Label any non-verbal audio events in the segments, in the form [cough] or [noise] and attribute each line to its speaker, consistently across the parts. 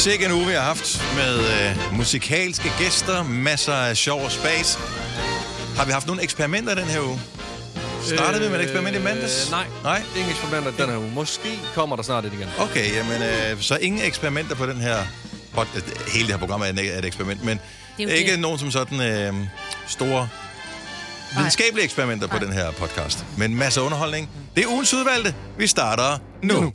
Speaker 1: Sikke en uge, vi har haft med øh, musikalske gæster, masser af sjov og spas. Har vi haft nogle eksperimenter den her uge? Startede vi med et eksperiment i mandags?
Speaker 2: Øh, nej.
Speaker 1: Nej?
Speaker 2: Ingen eksperimenter den her uge. Måske kommer der snart et igen.
Speaker 1: Okay, jamen, øh, så ingen eksperimenter på den her... Pod, hele det her program er et, er eksperiment, men
Speaker 3: Det er
Speaker 1: ikke
Speaker 3: det.
Speaker 1: nogen som sådan øh, store videnskabelige eksperimenter på den her podcast. Men masser af underholdning. Det er ugens udvalgte. Vi starter nu. nu.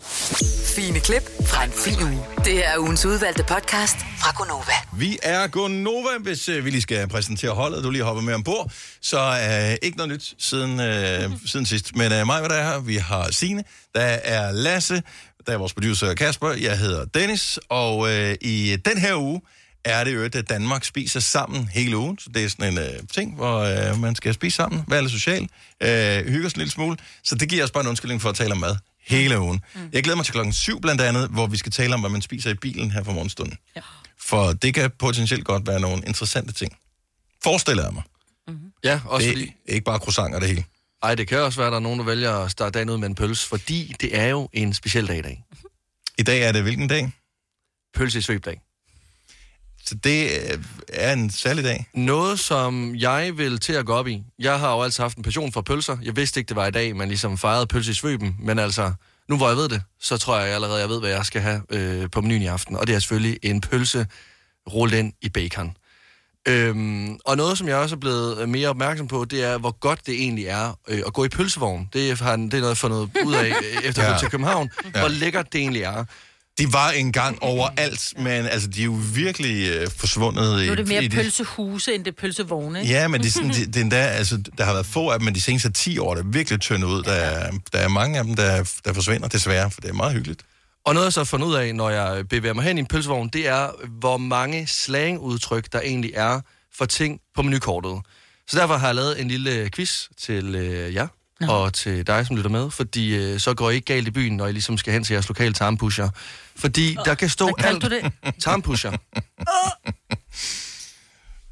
Speaker 4: Fine klip fra en fin uge. Det her er ugens udvalgte podcast fra Gonova.
Speaker 1: Vi er Gonova, hvis øh, vi lige skal præsentere holdet. Du lige hopper med ombord. Så øh, ikke noget nyt siden, øh, [laughs] siden sidst. Men øh, mig, hvad der er her, vi har Signe, der er Lasse, der er vores producer Kasper, jeg hedder Dennis, og øh, i den her uge er det jo, at Danmark spiser sammen hele ugen. Så det er sådan en øh, ting, hvor øh, man skal spise sammen, være lidt social, øh, hygge os en lille smule. Så det giver os bare en undskyldning for at tale om mad hele ugen. Mm. Jeg glæder mig til klokken syv blandt andet, hvor vi skal tale om, hvad man spiser i bilen her for morgenstunden. Ja. For det kan potentielt godt være nogle interessante ting. Forestiller jeg mig.
Speaker 2: Ja, også
Speaker 1: Det
Speaker 2: fordi...
Speaker 1: er ikke bare croissanter det hele.
Speaker 2: Ej, det kan også være, at der er nogen, der vælger at starte dagen ud med en pølse, fordi det er jo en speciel dag i dag.
Speaker 1: I dag er det hvilken dag?
Speaker 2: Pølse i svøbdag.
Speaker 1: Så det øh, er en særlig dag.
Speaker 2: Noget, som jeg vil til at gå op i. Jeg har jo altid haft en passion for pølser. Jeg vidste ikke, det var i dag, man ligesom fejrede pølse i svøben. Men altså, nu hvor jeg ved det, så tror jeg allerede, jeg ved, hvad jeg skal have øh, på menuen i aften. Og det er selvfølgelig en pølse rullet ind i bacon. Øhm, og noget, som jeg også er blevet mere opmærksom på, det er, hvor godt det egentlig er øh, at gå i pølsevogn. Det er, har- det er noget, jeg har fundet ud af øh, [laughs] efter at
Speaker 1: ja.
Speaker 2: til København. Ja. Hvor lækkert det egentlig er.
Speaker 1: De var engang overalt, men altså, de er jo virkelig øh, forsvundet. i-
Speaker 3: Nu er det
Speaker 1: i
Speaker 3: mere pølsehuse, end det pølsevogne, ikke?
Speaker 1: Ja, men det er sådan, det, [laughs] det er endda, altså, der har været få af dem, men de seneste 10 år, der er virkelig tyndet ud. Der er, der er mange af dem, der, der forsvinder, desværre, for det er meget hyggeligt.
Speaker 2: Og noget, jeg så har fundet ud af, når jeg bevæger mig hen i en pølsevogn, det er, hvor mange slangudtryk, der egentlig er for ting på menukortet. Så derfor har jeg lavet en lille quiz til øh, jer Nå. og til dig, som lytter med, fordi øh, så går I ikke galt i byen, når I ligesom skal hen til jeres lokale tarmpusher. Fordi der kan stå
Speaker 3: kaldte du det?
Speaker 2: tarmpusher. [laughs]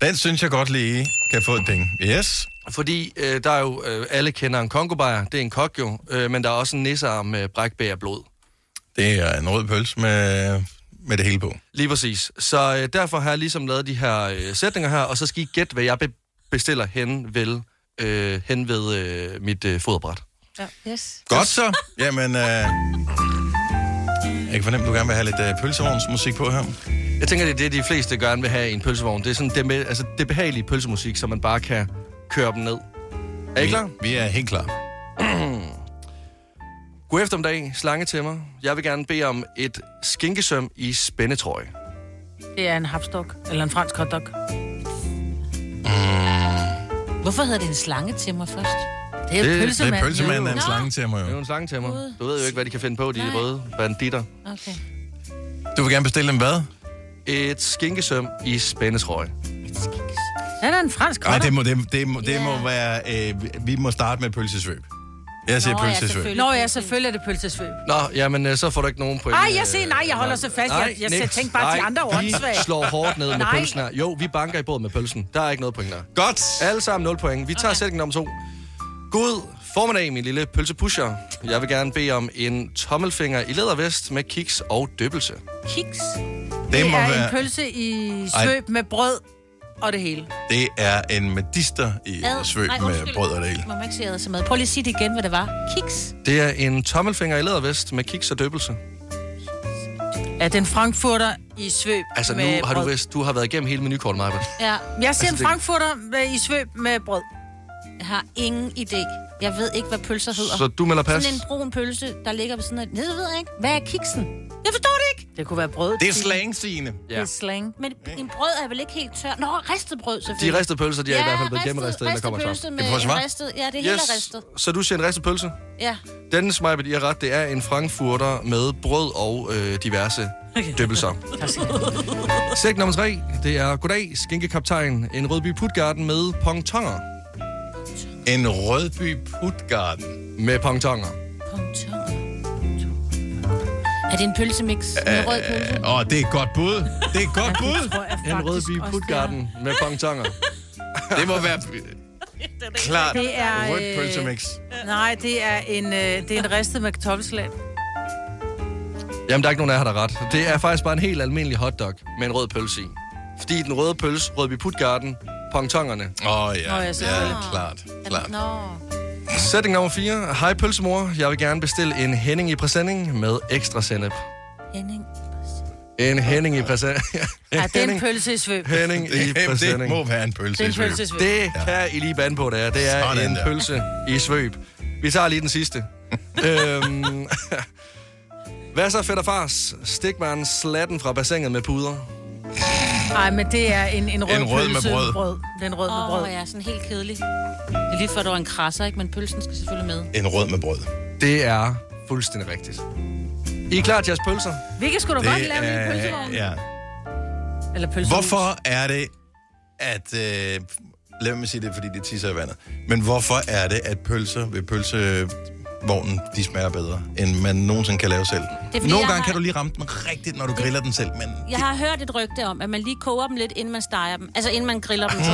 Speaker 1: Den synes jeg godt lige kan få et penge. Yes.
Speaker 2: Fordi øh, der er jo, øh, alle kender en kongobajer, det er en kok jo, øh, men der er også en nissearm med brækbær blod.
Speaker 1: Det er en rød pølse med, med det hele på.
Speaker 2: Lige præcis. Så øh, derfor har jeg ligesom lavet de her øh, sætninger her, og så skal I gætte, hvad jeg be- bestiller hen, vel, øh, hen ved øh, mit øh, foderbræt.
Speaker 3: Yes.
Speaker 1: Godt så. Jamen, øh, jeg kan fornemme, at du gerne vil have lidt øh, pølsevognsmusik på her.
Speaker 2: Jeg tænker, det er det, de fleste gerne vil have i en pølsevogn. Det er sådan det, med, altså, det behagelige pølsemusik, så man bare kan køre dem ned. Er I klar?
Speaker 1: Vi, vi er helt klar. [clears throat]
Speaker 2: God eftermiddag, slange til mig. Jeg vil gerne bede om et skinkesøm i spændetrøje.
Speaker 3: Det er en hapstok, eller en fransk hotdog.
Speaker 5: Hvorfor hedder det en slange til mig først?
Speaker 3: Det er
Speaker 2: Det-
Speaker 1: Det
Speaker 3: pølsemand.
Speaker 1: er pølsemanden af en
Speaker 5: Nå.
Speaker 1: slange til mig
Speaker 2: Det er jo
Speaker 1: jo.
Speaker 2: en slange til mig. Du ved jo ikke, hvad de kan finde på, de
Speaker 5: Nej.
Speaker 2: røde banditter.
Speaker 5: Okay.
Speaker 1: Du vil gerne bestille dem hvad?
Speaker 2: Et skinkesøm i spændetrøje.
Speaker 3: Han er en fransk
Speaker 1: Nej, det må, det, det må, det
Speaker 5: Ja.
Speaker 1: må være... Øh, vi må starte med pølsesvøb. Jeg siger pølsesvøb.
Speaker 3: Nå ja, selvfølgelig er det pølsesvøb.
Speaker 2: Nå, jamen, øh, så får du ikke nogen point.
Speaker 3: Ej, jeg siger nej, jeg holder så fast. Jeg, jeg, jeg tænkte bare, at de andre er
Speaker 2: vi
Speaker 3: åndssvage.
Speaker 2: slår hårdt ned med
Speaker 3: Nej.
Speaker 2: pølsen her. Jo, vi banker i båd med pølsen. Der er ikke noget point der.
Speaker 1: Godt.
Speaker 2: Alle sammen 0 point. Vi tager okay. sætning nummer to. God formiddag, min lille pølsepusher. Jeg vil gerne bede om en tommelfinger i lædervest med kiks og døbelse.
Speaker 5: Kiks.
Speaker 1: Det
Speaker 3: Det
Speaker 1: må
Speaker 3: er
Speaker 1: være...
Speaker 3: en pølse i svøb med brød og det hele.
Speaker 1: Det er en medister i
Speaker 5: Ad.
Speaker 1: svøb
Speaker 5: Nej,
Speaker 1: med brød og det hele.
Speaker 5: Må man ikke sige så meget. Prøv lige at sige det igen, hvad det var. Kiks.
Speaker 2: Det er en tommelfinger i lædervest med kiks og døbelse.
Speaker 3: Er den frankfurter i svøb
Speaker 2: Altså, nu
Speaker 3: med
Speaker 2: har du
Speaker 3: brød?
Speaker 2: vist, du har været igennem hele menukortet, Maja.
Speaker 5: Ja,
Speaker 3: Jeg siger
Speaker 2: Altså,
Speaker 3: en
Speaker 2: det-
Speaker 3: frankfurter med- i svøb med brød.
Speaker 5: jeg har ingen idé. Jeg ved ikke, hvad pølser hedder.
Speaker 2: Så du melder pas?
Speaker 5: Sådan en brun pølse, der ligger ved sådan noget. Det ved jeg ikke. Hvad er kiksen? Jeg forstår det ikke.
Speaker 3: Det kunne være brød.
Speaker 1: Det er slang, Signe.
Speaker 3: Det er slang.
Speaker 5: Men en brød er vel ikke helt tør? Nå, ristet brød
Speaker 2: De
Speaker 5: selvfølgelig.
Speaker 2: ristede pølser, de er i hvert fald blevet gennemristet, inden der kommer
Speaker 5: pølse med en ristet. Ja, det er helt ristet.
Speaker 2: Så du siger en ristet pølse?
Speaker 5: Ja.
Speaker 2: Dennis Meibert, I har ret. Det er en frankfurter med brød og øh, diverse døbelser. [laughs] Sæk nummer tre, det er Goddag, skinkekaptajn. En rødby putgarden med pontonger.
Speaker 1: En rødby putgarden.
Speaker 2: Med pontonger.
Speaker 5: Pontoner. Er det en pølsemix med rød pølse?
Speaker 1: Åh, det er et godt bud. Det er et godt [laughs] bud.
Speaker 2: En rødby
Speaker 3: også,
Speaker 2: putgarden med pontonger. [laughs]
Speaker 1: Det må være klart
Speaker 3: Det er,
Speaker 1: rødt
Speaker 3: øh,
Speaker 1: pølsemix.
Speaker 3: Nej, det er en, øh, det er en ristet med kartoffelsalat.
Speaker 2: Jamen, der er ikke nogen af jer, der har ret. Det er faktisk bare en helt almindelig hotdog med en rød pølse i. Fordi den røde pølse, Rødby Putgarden, pongtongerne.
Speaker 1: Åh oh, ja,
Speaker 3: Nå, ja,
Speaker 1: ja,
Speaker 3: selvfølgelig.
Speaker 1: klart, klart.
Speaker 5: Nå.
Speaker 2: Sætning nummer 4. Hej pølsemor, jeg vil gerne bestille en Henning i præsending med ekstra sennep.
Speaker 5: Henning.
Speaker 2: En Henning i præsending.
Speaker 3: Ja, det er en pølse i svøb.
Speaker 2: Henning i
Speaker 1: Det, det
Speaker 2: præsending.
Speaker 1: må være en pølse.
Speaker 3: Det er
Speaker 1: i svøb.
Speaker 3: i svøb.
Speaker 2: Det kan I lige bande på, det er. Det er
Speaker 1: Sådan
Speaker 2: en
Speaker 1: der.
Speaker 2: pølse i svøb. Vi tager lige den sidste. [laughs] øhm, [laughs] hvad så, fætter fars? Stik mig en slatten fra bassinet med puder.
Speaker 3: Nej, men det er en, en rød,
Speaker 1: En rød med
Speaker 3: pølse
Speaker 1: brød.
Speaker 3: brød. Det er en rød med
Speaker 5: Åh,
Speaker 3: brød.
Speaker 5: oh, ja, sådan helt kedelig. Det er lige før, du er en krasser, ikke? Men pølsen skal selvfølgelig med.
Speaker 1: En rød med brød.
Speaker 2: Det er fuldstændig rigtigt. I er klar til jeres pølser?
Speaker 3: Hvilket skulle du godt lave en pølsevogn?
Speaker 1: ja.
Speaker 3: Eller pølsehus.
Speaker 1: Hvorfor er det, at... Øh, lad mig sige det, fordi det tisser i vandet. Men hvorfor er det, at pølser ved pølsevognen, de smager bedre, end man nogensinde kan lave selv?
Speaker 5: fordi,
Speaker 1: Nogle gange
Speaker 5: har-
Speaker 1: kan du lige ramme den rigtigt, når du griller den selv, men...
Speaker 5: Jeg har hørt et rygte om, at man lige koger dem lidt, inden man steger dem. Altså inden man griller dem. På,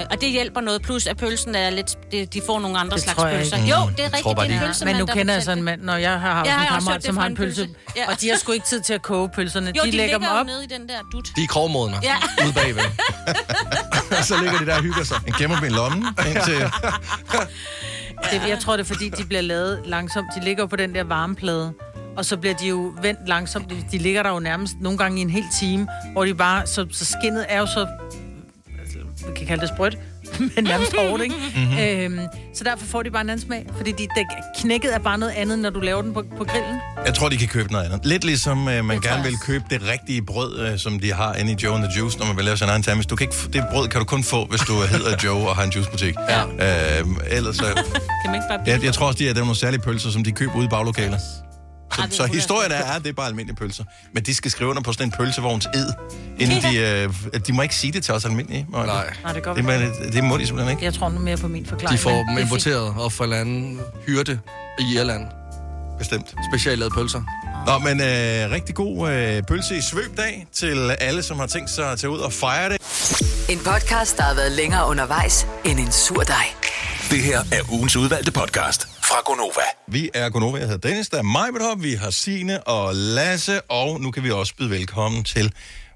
Speaker 5: øh, og det hjælper noget. Plus at pølsen er lidt... Det, de får nogle andre
Speaker 3: Det
Speaker 5: slags pølser. Jo, det er rigtigt.
Speaker 2: tror bare,
Speaker 5: det er en
Speaker 2: de-
Speaker 5: pølsemand,
Speaker 3: men nu
Speaker 5: der
Speaker 3: kender jeg sådan en mand, når jeg har haft
Speaker 5: Jeg har
Speaker 3: en kammerat,
Speaker 5: det
Speaker 3: som har
Speaker 5: en
Speaker 3: en pølse,
Speaker 5: pølse. Ja.
Speaker 3: og de har sgu ikke tid til at koge pølserne. [laughs]
Speaker 5: Jo,
Speaker 3: de, lægger dem op.
Speaker 5: nede i den der dut.
Speaker 2: De er krogmodne
Speaker 5: Ja.
Speaker 2: ude bagved. og [laughs] så ligger de der og hygger sig.
Speaker 1: En gemmer dem i lommen, indtil... [laughs]
Speaker 3: Det, jeg tror, det er, fordi de bliver lavet langsomt. De ligger jo på den der varmeplade, og så bliver de jo vendt langsomt. De, de ligger der jo nærmest nogle gange i en hel time, hvor de bare... Så, så skinnet er jo så... Altså, vi kan kalde det sprødt, [laughs] men nærmest hårdt, ikke? Mm-hmm. [laughs] Øhm, så derfor får de bare en anden smag. Fordi de, det, knækket er bare noget andet, når du laver den på, på grillen.
Speaker 1: Jeg tror, de kan købe noget andet. Lidt ligesom øh, man
Speaker 5: tror
Speaker 1: gerne
Speaker 5: jeg
Speaker 1: vil købe det rigtige brød, øh, som de har inde i Joe and the Juice, når man vil lave sin egen sandwich. Du kan ikke, det brød kan du kun få, hvis du hedder [laughs] Joe og har en juicebutik. Ja. Øh, ellers så...
Speaker 5: Kan man ikke bare
Speaker 1: Jeg, jeg tror også, de er der er nogle særlige pølser, som de køber ude i baglokaler. Så,
Speaker 5: Ej,
Speaker 1: så historien er, at det er bare almindelige pølser. Men de skal skrive under på sådan en pølsevogns ed, inden de... Øh, de må ikke sige det til os almindelige.
Speaker 2: Nej.
Speaker 3: Nej, det går
Speaker 1: Det, det må de simpelthen ikke.
Speaker 3: Jeg tror nu mere på min forklaring.
Speaker 2: De får dem
Speaker 3: er
Speaker 2: importeret og fra en anden hyrde i Irland.
Speaker 1: Bestemt.
Speaker 2: Specielt lavet pølser.
Speaker 1: Nå, men øh, rigtig god øh, pølse i svøbdag til alle, som har tænkt sig at tage ud og fejre det.
Speaker 4: En podcast, der har været længere undervejs end en sur dej.
Speaker 6: Det her er ugens udvalgte podcast fra Gonova.
Speaker 1: Vi er Gunova, jeg hedder Dennis, der er mig, Bedhop, vi har Sine og Lasse, og nu kan vi også byde velkommen til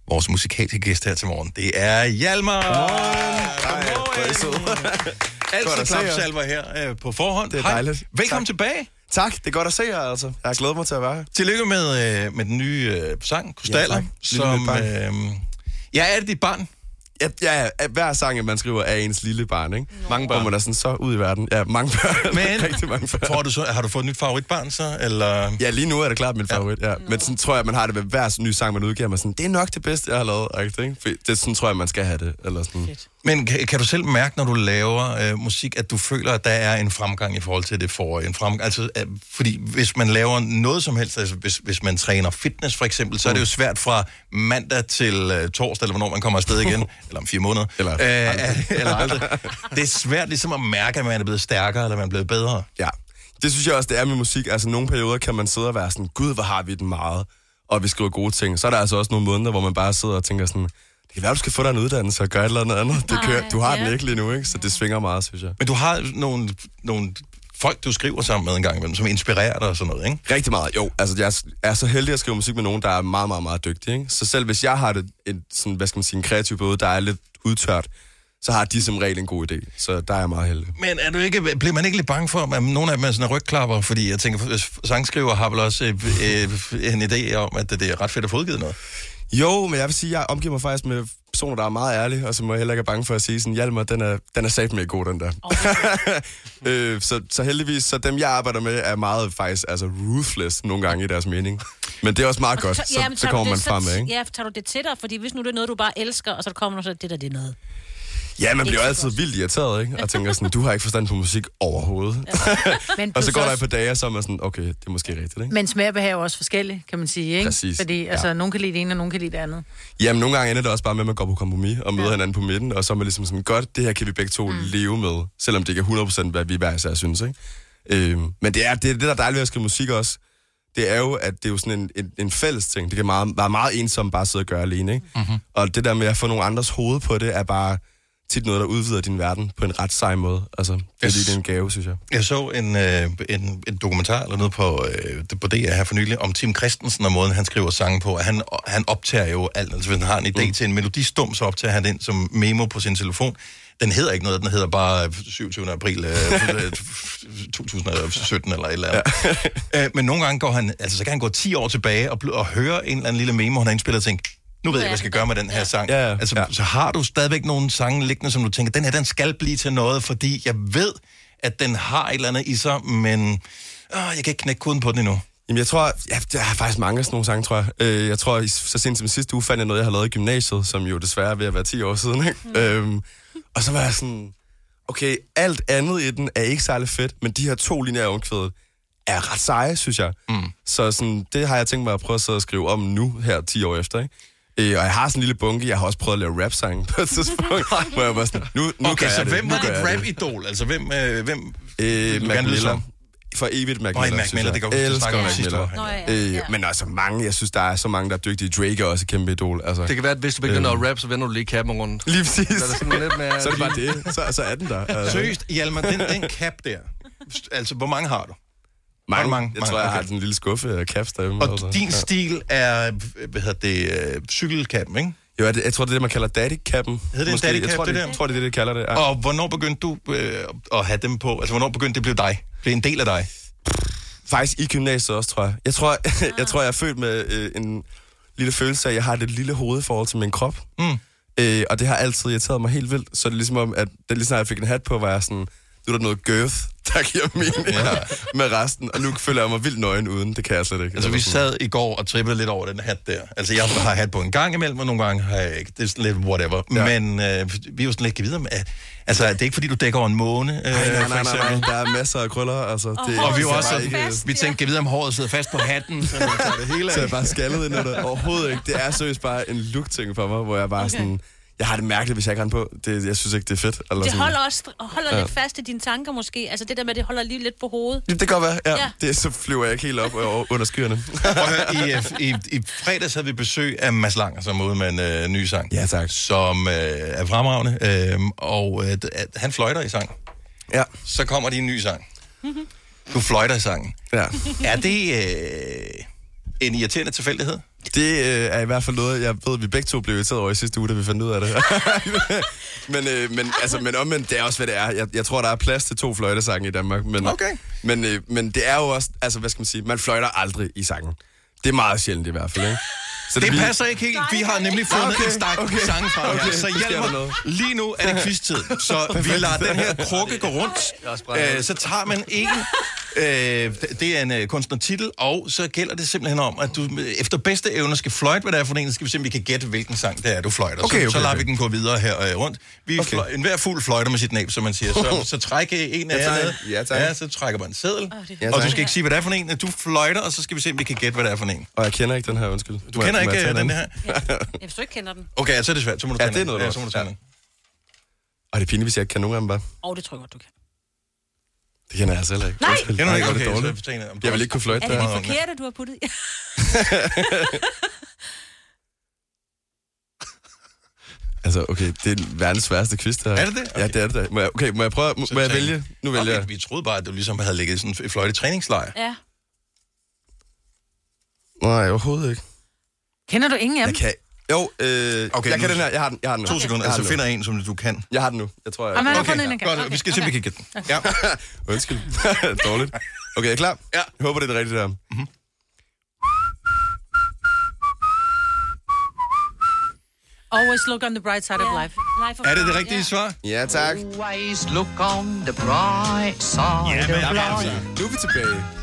Speaker 1: vores musikalske gæst her til morgen. Det er Hjalmar! Godmorgen! [laughs]
Speaker 7: Godt
Speaker 1: Altid klapsalver her øh, på forhånd.
Speaker 7: Det er
Speaker 1: Hej.
Speaker 7: dejligt.
Speaker 1: Velkommen
Speaker 7: Tak.
Speaker 1: tilbage.
Speaker 7: Tak, det er godt at se jer, altså. Jeg har glædet mig til at være her.
Speaker 1: Tillykke med, øh, med den nye øh, sang, Krystaller,
Speaker 7: tak. Lille
Speaker 1: som... Øh, ja, er det dit barn?
Speaker 7: Ja, ja, ja, hver sang, man skriver, er ens lille barn, ikke?
Speaker 2: Mange børn.
Speaker 7: Hvor man er sådan så ud i verden. Ja, mange børn. [laughs]
Speaker 1: Men [laughs]
Speaker 7: Rigtig mange børn.
Speaker 1: får du så, har du fået et nyt favoritbarn så? Eller?
Speaker 7: Ja, lige nu er det klart min favorit, ja. Men sådan tror jeg, at man har det ved hver ny sang, man udgiver. Man sådan, det er nok det bedste, jeg har lavet, ikke? For det sådan tror jeg, man skal have det. Eller sådan.
Speaker 1: Men kan, kan du selv mærke, når du laver øh, musik, at du føler, at der er en fremgang i forhold til det forrige? En fremgang, altså, øh, fordi hvis man laver noget som helst, altså hvis, hvis man træner fitness for eksempel, så er det jo svært fra mandag til øh, torsdag, eller hvornår man kommer afsted igen, [laughs] eller om fire måneder.
Speaker 7: Eller
Speaker 1: øh,
Speaker 7: aldrig. [laughs]
Speaker 1: eller aldrig. Det er svært ligesom at mærke, at man er blevet stærkere, eller man er blevet bedre.
Speaker 7: Ja, det synes jeg også, det er med musik. Altså, nogle perioder kan man sidde og være sådan, gud, hvor har vi den meget, og vi skriver gode ting. Så er der altså også nogle måneder, hvor man bare sidder og tænker sådan, det kan være, du skal få dig en uddannelse og gøre et eller andet andet. Det kører, du har
Speaker 5: ja.
Speaker 7: den ikke lige nu, ikke? Så det svinger meget, synes jeg.
Speaker 1: Men du har nogle, nogle folk, du skriver sammen med en gang imellem, som inspirerer dig og sådan noget, ikke?
Speaker 7: Rigtig meget, jo. Altså, jeg er så heldig at skrive musik med nogen, der er meget, meget, meget dygtige. Ikke? Så selv hvis jeg har det, en, sådan, hvad skal man sige, en kreativ periode, der er lidt udtørt, så har de som regel en god idé. Så der er jeg meget heldig.
Speaker 1: Men er du ikke, bliver man ikke lidt bange for, at nogle af dem er sådan rygklapper? Fordi jeg tænker, sangskriver har vel også øh, øh, en idé om, at det er ret fedt at få udgivet noget.
Speaker 7: Jo, men jeg vil sige, at jeg omgiver mig faktisk med personer, der er meget ærlige, og som jeg heller ikke er bange for at sige sådan, Hjalmar, den er, den er sat med god, den der. [laughs] øh, så, så heldigvis, så dem jeg arbejder med, er meget faktisk altså ruthless nogle gange i deres mening. Men det er også meget godt, så,
Speaker 5: Jamen,
Speaker 7: så
Speaker 5: du
Speaker 7: kommer man frem med, ikke?
Speaker 5: Ja, tager du det til dig? Fordi hvis nu det er noget, du bare elsker, og så kommer du så, det der, det er noget.
Speaker 7: Ja, man bliver jo altid vildt irriteret, ikke? Og tænker sådan, du har ikke forstand på musik overhovedet.
Speaker 3: Men, [laughs]
Speaker 7: Og så går der et
Speaker 3: også-
Speaker 7: par dage, og så er man sådan, okay, det er måske rigtigt, ikke?
Speaker 3: Men smag og behag er også forskellige, kan man sige, ikke?
Speaker 7: Præcis,
Speaker 3: Fordi
Speaker 7: ja.
Speaker 3: altså, nogen kan lide det ene, og nogen kan lide det andet.
Speaker 7: Jamen, nogle gange ender det også bare med, at man går på kompromis og møder ja. hinanden på midten, og så er man ligesom sådan, godt, det her kan vi begge to mm. leve med, selvom det ikke er 100% hvad vi hver især synes, ikke? Øhm, men det er det, er det, der er dejligt ved at skrive musik også, det er jo, at det er jo sådan en, en, en fælles ting. Det kan meget, være meget ensomt bare at sidde og gøre alene, ikke? Mm-hmm. Og det der med at få nogle andres hoved på det, er bare tit noget, der udvider din verden på en ret sej måde. Altså, det er lige en gave, synes jeg.
Speaker 1: Jeg så en, øh, en, en dokumentar eller noget på, øh, på DR her for nylig om Tim Christensen og måden, han skriver sange på. Han, han optager jo alt. Altså, hvis han har en idé mm. til en melodistum, så optager han den som memo på sin telefon. Den hedder ikke noget, den hedder bare 27. april øh, [laughs] 2017 eller et eller andet. Ja. øh, men nogle gange går han, altså så kan han gå 10 år tilbage og, og høre en eller anden lille memo, han har indspillet og tænke, nu ved jeg, hvad jeg skal gøre med den her sang.
Speaker 7: Ja, ja.
Speaker 1: Altså,
Speaker 7: Ja.
Speaker 1: så har du stadigvæk nogle sange liggende, som du tænker, den her, den skal blive til noget, fordi jeg ved, at den har et eller andet i sig, men åh, jeg kan ikke knække koden på den endnu.
Speaker 7: Jamen, jeg tror, ja, der er faktisk mange af sådan nogle sange, tror jeg. Øh, jeg tror, i- så sent som sidste uge fandt jeg noget, jeg har lavet i gymnasiet, som jo desværre er ved at være 10 år siden, ikke? Mm. Øhm, og så var jeg sådan, okay, alt andet i den er ikke særlig fedt, men de her to linjer af omkvædet er ret seje, synes jeg. Mm. Så sådan, det har jeg tænkt mig at prøve at sidde og skrive om nu, her 10 år efter, ikke? Øh, og jeg har sådan en lille bunke, jeg har også prøvet at lave rap-sang på et tidspunkt, [laughs] hvor jeg var sådan, nu, nu
Speaker 1: Okay,
Speaker 7: gør
Speaker 1: så
Speaker 7: jeg det,
Speaker 1: hvem var
Speaker 7: gør
Speaker 1: dit
Speaker 7: det.
Speaker 1: rap-idol? Altså, hvem... Øh, hvem
Speaker 7: Øh,
Speaker 1: du
Speaker 7: Mac
Speaker 1: gerne lyde som?
Speaker 7: For evigt Mac Miller,
Speaker 1: Mac Miller,
Speaker 7: jeg.
Speaker 1: det kan jeg
Speaker 7: Elsker Mac Miller.
Speaker 5: Nå, ja,
Speaker 7: Øh,
Speaker 5: ja.
Speaker 7: Men altså mange, jeg synes, der er så mange, der er dygtige. Drake er også et kæmpe idol. Altså.
Speaker 2: Det kan være, at hvis du begynder at rap, så vender du lige kappen rundt.
Speaker 7: Lige præcis.
Speaker 2: Så er det sådan lidt mere...
Speaker 7: Så er det bare det. Så, så er den der. Altså.
Speaker 1: Seriøst, Hjalmar, den, den cap der, altså, hvor mange har du?
Speaker 7: Mange,
Speaker 1: mange,
Speaker 7: jeg
Speaker 1: mange,
Speaker 7: tror, jeg har sådan en lille skuffe af caps derhjemme.
Speaker 1: Og
Speaker 7: altså.
Speaker 1: din stil er, hvad hedder det, øh, cykelkappen, ikke?
Speaker 7: Jo, jeg, jeg tror, det er det, man kalder daddy-kappen.
Speaker 1: Hedder det en daddy-cap,
Speaker 7: Jeg tror,
Speaker 1: det
Speaker 7: det,
Speaker 1: der?
Speaker 7: jeg tror, det er det, det kalder det. Ja.
Speaker 1: Og hvornår begyndte du øh, at have dem på? Altså, hvornår begyndte det at blive dig? Blive en del af dig?
Speaker 7: Faktisk i gymnasiet også, tror jeg. Jeg tror, [laughs] jeg, tror, jeg er født med øh, en lille følelse af, at jeg har et lille hoved i forhold til min krop.
Speaker 1: Mm.
Speaker 7: Øh, og det har altid irriteret mig helt vildt. Så det er ligesom om, at det lige snart jeg fik en hat på, var jeg sådan, nu er der noget girth, der giver mening ja. med resten. Og nu føler jeg mig vildt nøgen uden. Det kan jeg slet ikke.
Speaker 1: Altså, vi sad i går og trippede lidt over den hat der. Altså, jeg har hat på en gang imellem, og nogle gange har jeg ikke. Det er sådan lidt whatever. Ja. Men øh, vi er jo sådan lidt videre med... Altså, det er ikke fordi, du dækker over en måne, øh,
Speaker 7: Nej, nej, nej, nej, nej, der er masser af krøller. Altså, det,
Speaker 1: Og vi var også
Speaker 7: ikke,
Speaker 5: fast.
Speaker 1: vi tænkte, kan vide, om håret sidder fast på hatten, så det hele
Speaker 7: så jeg
Speaker 1: af.
Speaker 7: bare skaldet ind i det. Overhovedet ikke. Det er seriøst bare en look-ting for mig, hvor jeg bare okay. sådan... Jeg har det mærkeligt, hvis jeg ikke har den på. Det, jeg synes ikke, det er fedt. Eller
Speaker 5: Det holder også holder lidt fast i dine tanker måske. Altså det der med, at det holder lige lidt på hovedet.
Speaker 7: Det kan godt være, ja.
Speaker 5: Ja.
Speaker 7: ja. Det, så flyver jeg ikke helt op over- under skyerne. [laughs]
Speaker 1: Høre, i, øh, i, I fredags havde vi besøg af Mads Langer, som er ude med en øh, ny sang.
Speaker 7: Ja, tak.
Speaker 1: Som øh, er fremragende, øh, og øh, han fløjter i sang.
Speaker 7: Ja.
Speaker 1: Så kommer de en ny sang. Du fløjter i sangen.
Speaker 7: ja.
Speaker 1: Er det øh, en irriterende tilfældighed?
Speaker 7: Det øh, er i hvert fald noget, jeg ved, vi begge to blev irriteret over i sidste uge, da vi fandt ud af det. [laughs] men, øh, men, altså, men omvendt, det er også, hvad det er. Jeg, jeg tror, der er plads til to fløjtesange i Danmark. Men,
Speaker 1: Okay.
Speaker 7: Men, øh, men det er jo også, altså hvad skal man sige, man fløjter aldrig i sangen. Det er meget sjældent i hvert fald, ikke? Så
Speaker 1: Det
Speaker 7: vi-
Speaker 1: passer ikke helt. Vi har nemlig fundet
Speaker 7: Okay,
Speaker 1: en stak
Speaker 7: okay,
Speaker 1: sange fra
Speaker 7: okay,
Speaker 1: her. Så
Speaker 7: der noget.
Speaker 1: lige nu er det [laughs] quiz-tid. Så vi lader den her [laughs] krukke gå rundt. Øh, så tager man en... Øh, det er en øh, kunstnertitel, og så gælder det simpelthen om, at du øh, efter bedste evne skal fløjte, hvad det er for en, så skal vi se, om vi kan gætte, hvilken sang det er, du fløjter.
Speaker 7: Okay,
Speaker 1: så, så
Speaker 7: okay,
Speaker 1: lader
Speaker 7: okay.
Speaker 1: vi den gå videre her øh, rundt. Vi
Speaker 7: Okay.
Speaker 1: okay. en hver fuld fløjter med sit næb, som man siger. Så, [laughs] så træk en af jer.
Speaker 7: Ja, tak.
Speaker 1: Ja, så trækker man en seddel.
Speaker 7: Ja,
Speaker 1: og du skal ikke sige, hvad det er for en. Du fløjter, og så skal vi se, om vi kan gætte, hvad det er for en.
Speaker 7: Og jeg kender ikke den her, undskyld.
Speaker 1: Du kender ikke øh, den her?
Speaker 5: Ja, hvis du ikke kender den.
Speaker 1: Okay, så er det svært. Så må du
Speaker 7: Ja,
Speaker 1: tage
Speaker 7: det er noget
Speaker 1: ja,
Speaker 7: lort.
Speaker 1: så må du tage
Speaker 7: Ja.
Speaker 1: den.
Speaker 7: Og det er pinligt, hvis jeg ikke kan nogen af dem bare.
Speaker 5: Åh, oh, det tror jeg godt, du kan.
Speaker 7: Det kender jeg altså heller ikke.
Speaker 5: Nej!
Speaker 7: Undskyld.
Speaker 1: Kender du ikke?
Speaker 7: Hvor er
Speaker 1: Okay,
Speaker 7: det dårligt.
Speaker 1: så en af dem.
Speaker 7: Jeg vil ikke kunne fløjte
Speaker 5: Er det
Speaker 7: der.
Speaker 5: de forkerte, du har puttet i? [laughs]
Speaker 7: Altså, okay, det er verdens sværeste quiz, der.
Speaker 1: Er det det?
Speaker 7: Ja, det er det. Må jeg, okay, må jeg prøve? Må, må jeg vælge? Nu vælger
Speaker 1: Okay,
Speaker 7: jeg.
Speaker 1: vi troede bare, at du ligesom havde ligget i sådan en fløjte træningslejr.
Speaker 5: ja.
Speaker 7: Nej, overhovedet ikke.
Speaker 3: Kender du ingen af
Speaker 7: Jeg
Speaker 3: dem?
Speaker 7: kan... Jo, øh,
Speaker 1: Okay,
Speaker 7: okay, jeg
Speaker 1: nu-
Speaker 7: kan den her. Jeg har den, jeg har den nu.
Speaker 1: To sekunder,
Speaker 7: Jeg har
Speaker 1: altså
Speaker 7: nu.
Speaker 1: finder en, som du kan.
Speaker 7: Jeg har den nu. Jeg tror, jeg...
Speaker 3: Jamen, jeg
Speaker 1: Okay,
Speaker 3: en, jeg kan.
Speaker 1: godt.
Speaker 3: Okay.
Speaker 1: Vi skal se, om vi kan gætte den. Ja. [laughs]
Speaker 7: Undskyld. [laughs] Dårligt. Okay, er I klar?
Speaker 1: Ja.
Speaker 7: Jeg håber, det er det rigtige der.
Speaker 3: Always look on the bright side of life.
Speaker 5: Life of
Speaker 1: Er det det rigtige
Speaker 5: ja.
Speaker 1: svar?
Speaker 7: Ja, tak.
Speaker 8: Always look on the bright side of life.
Speaker 7: Nu er vi tilbage.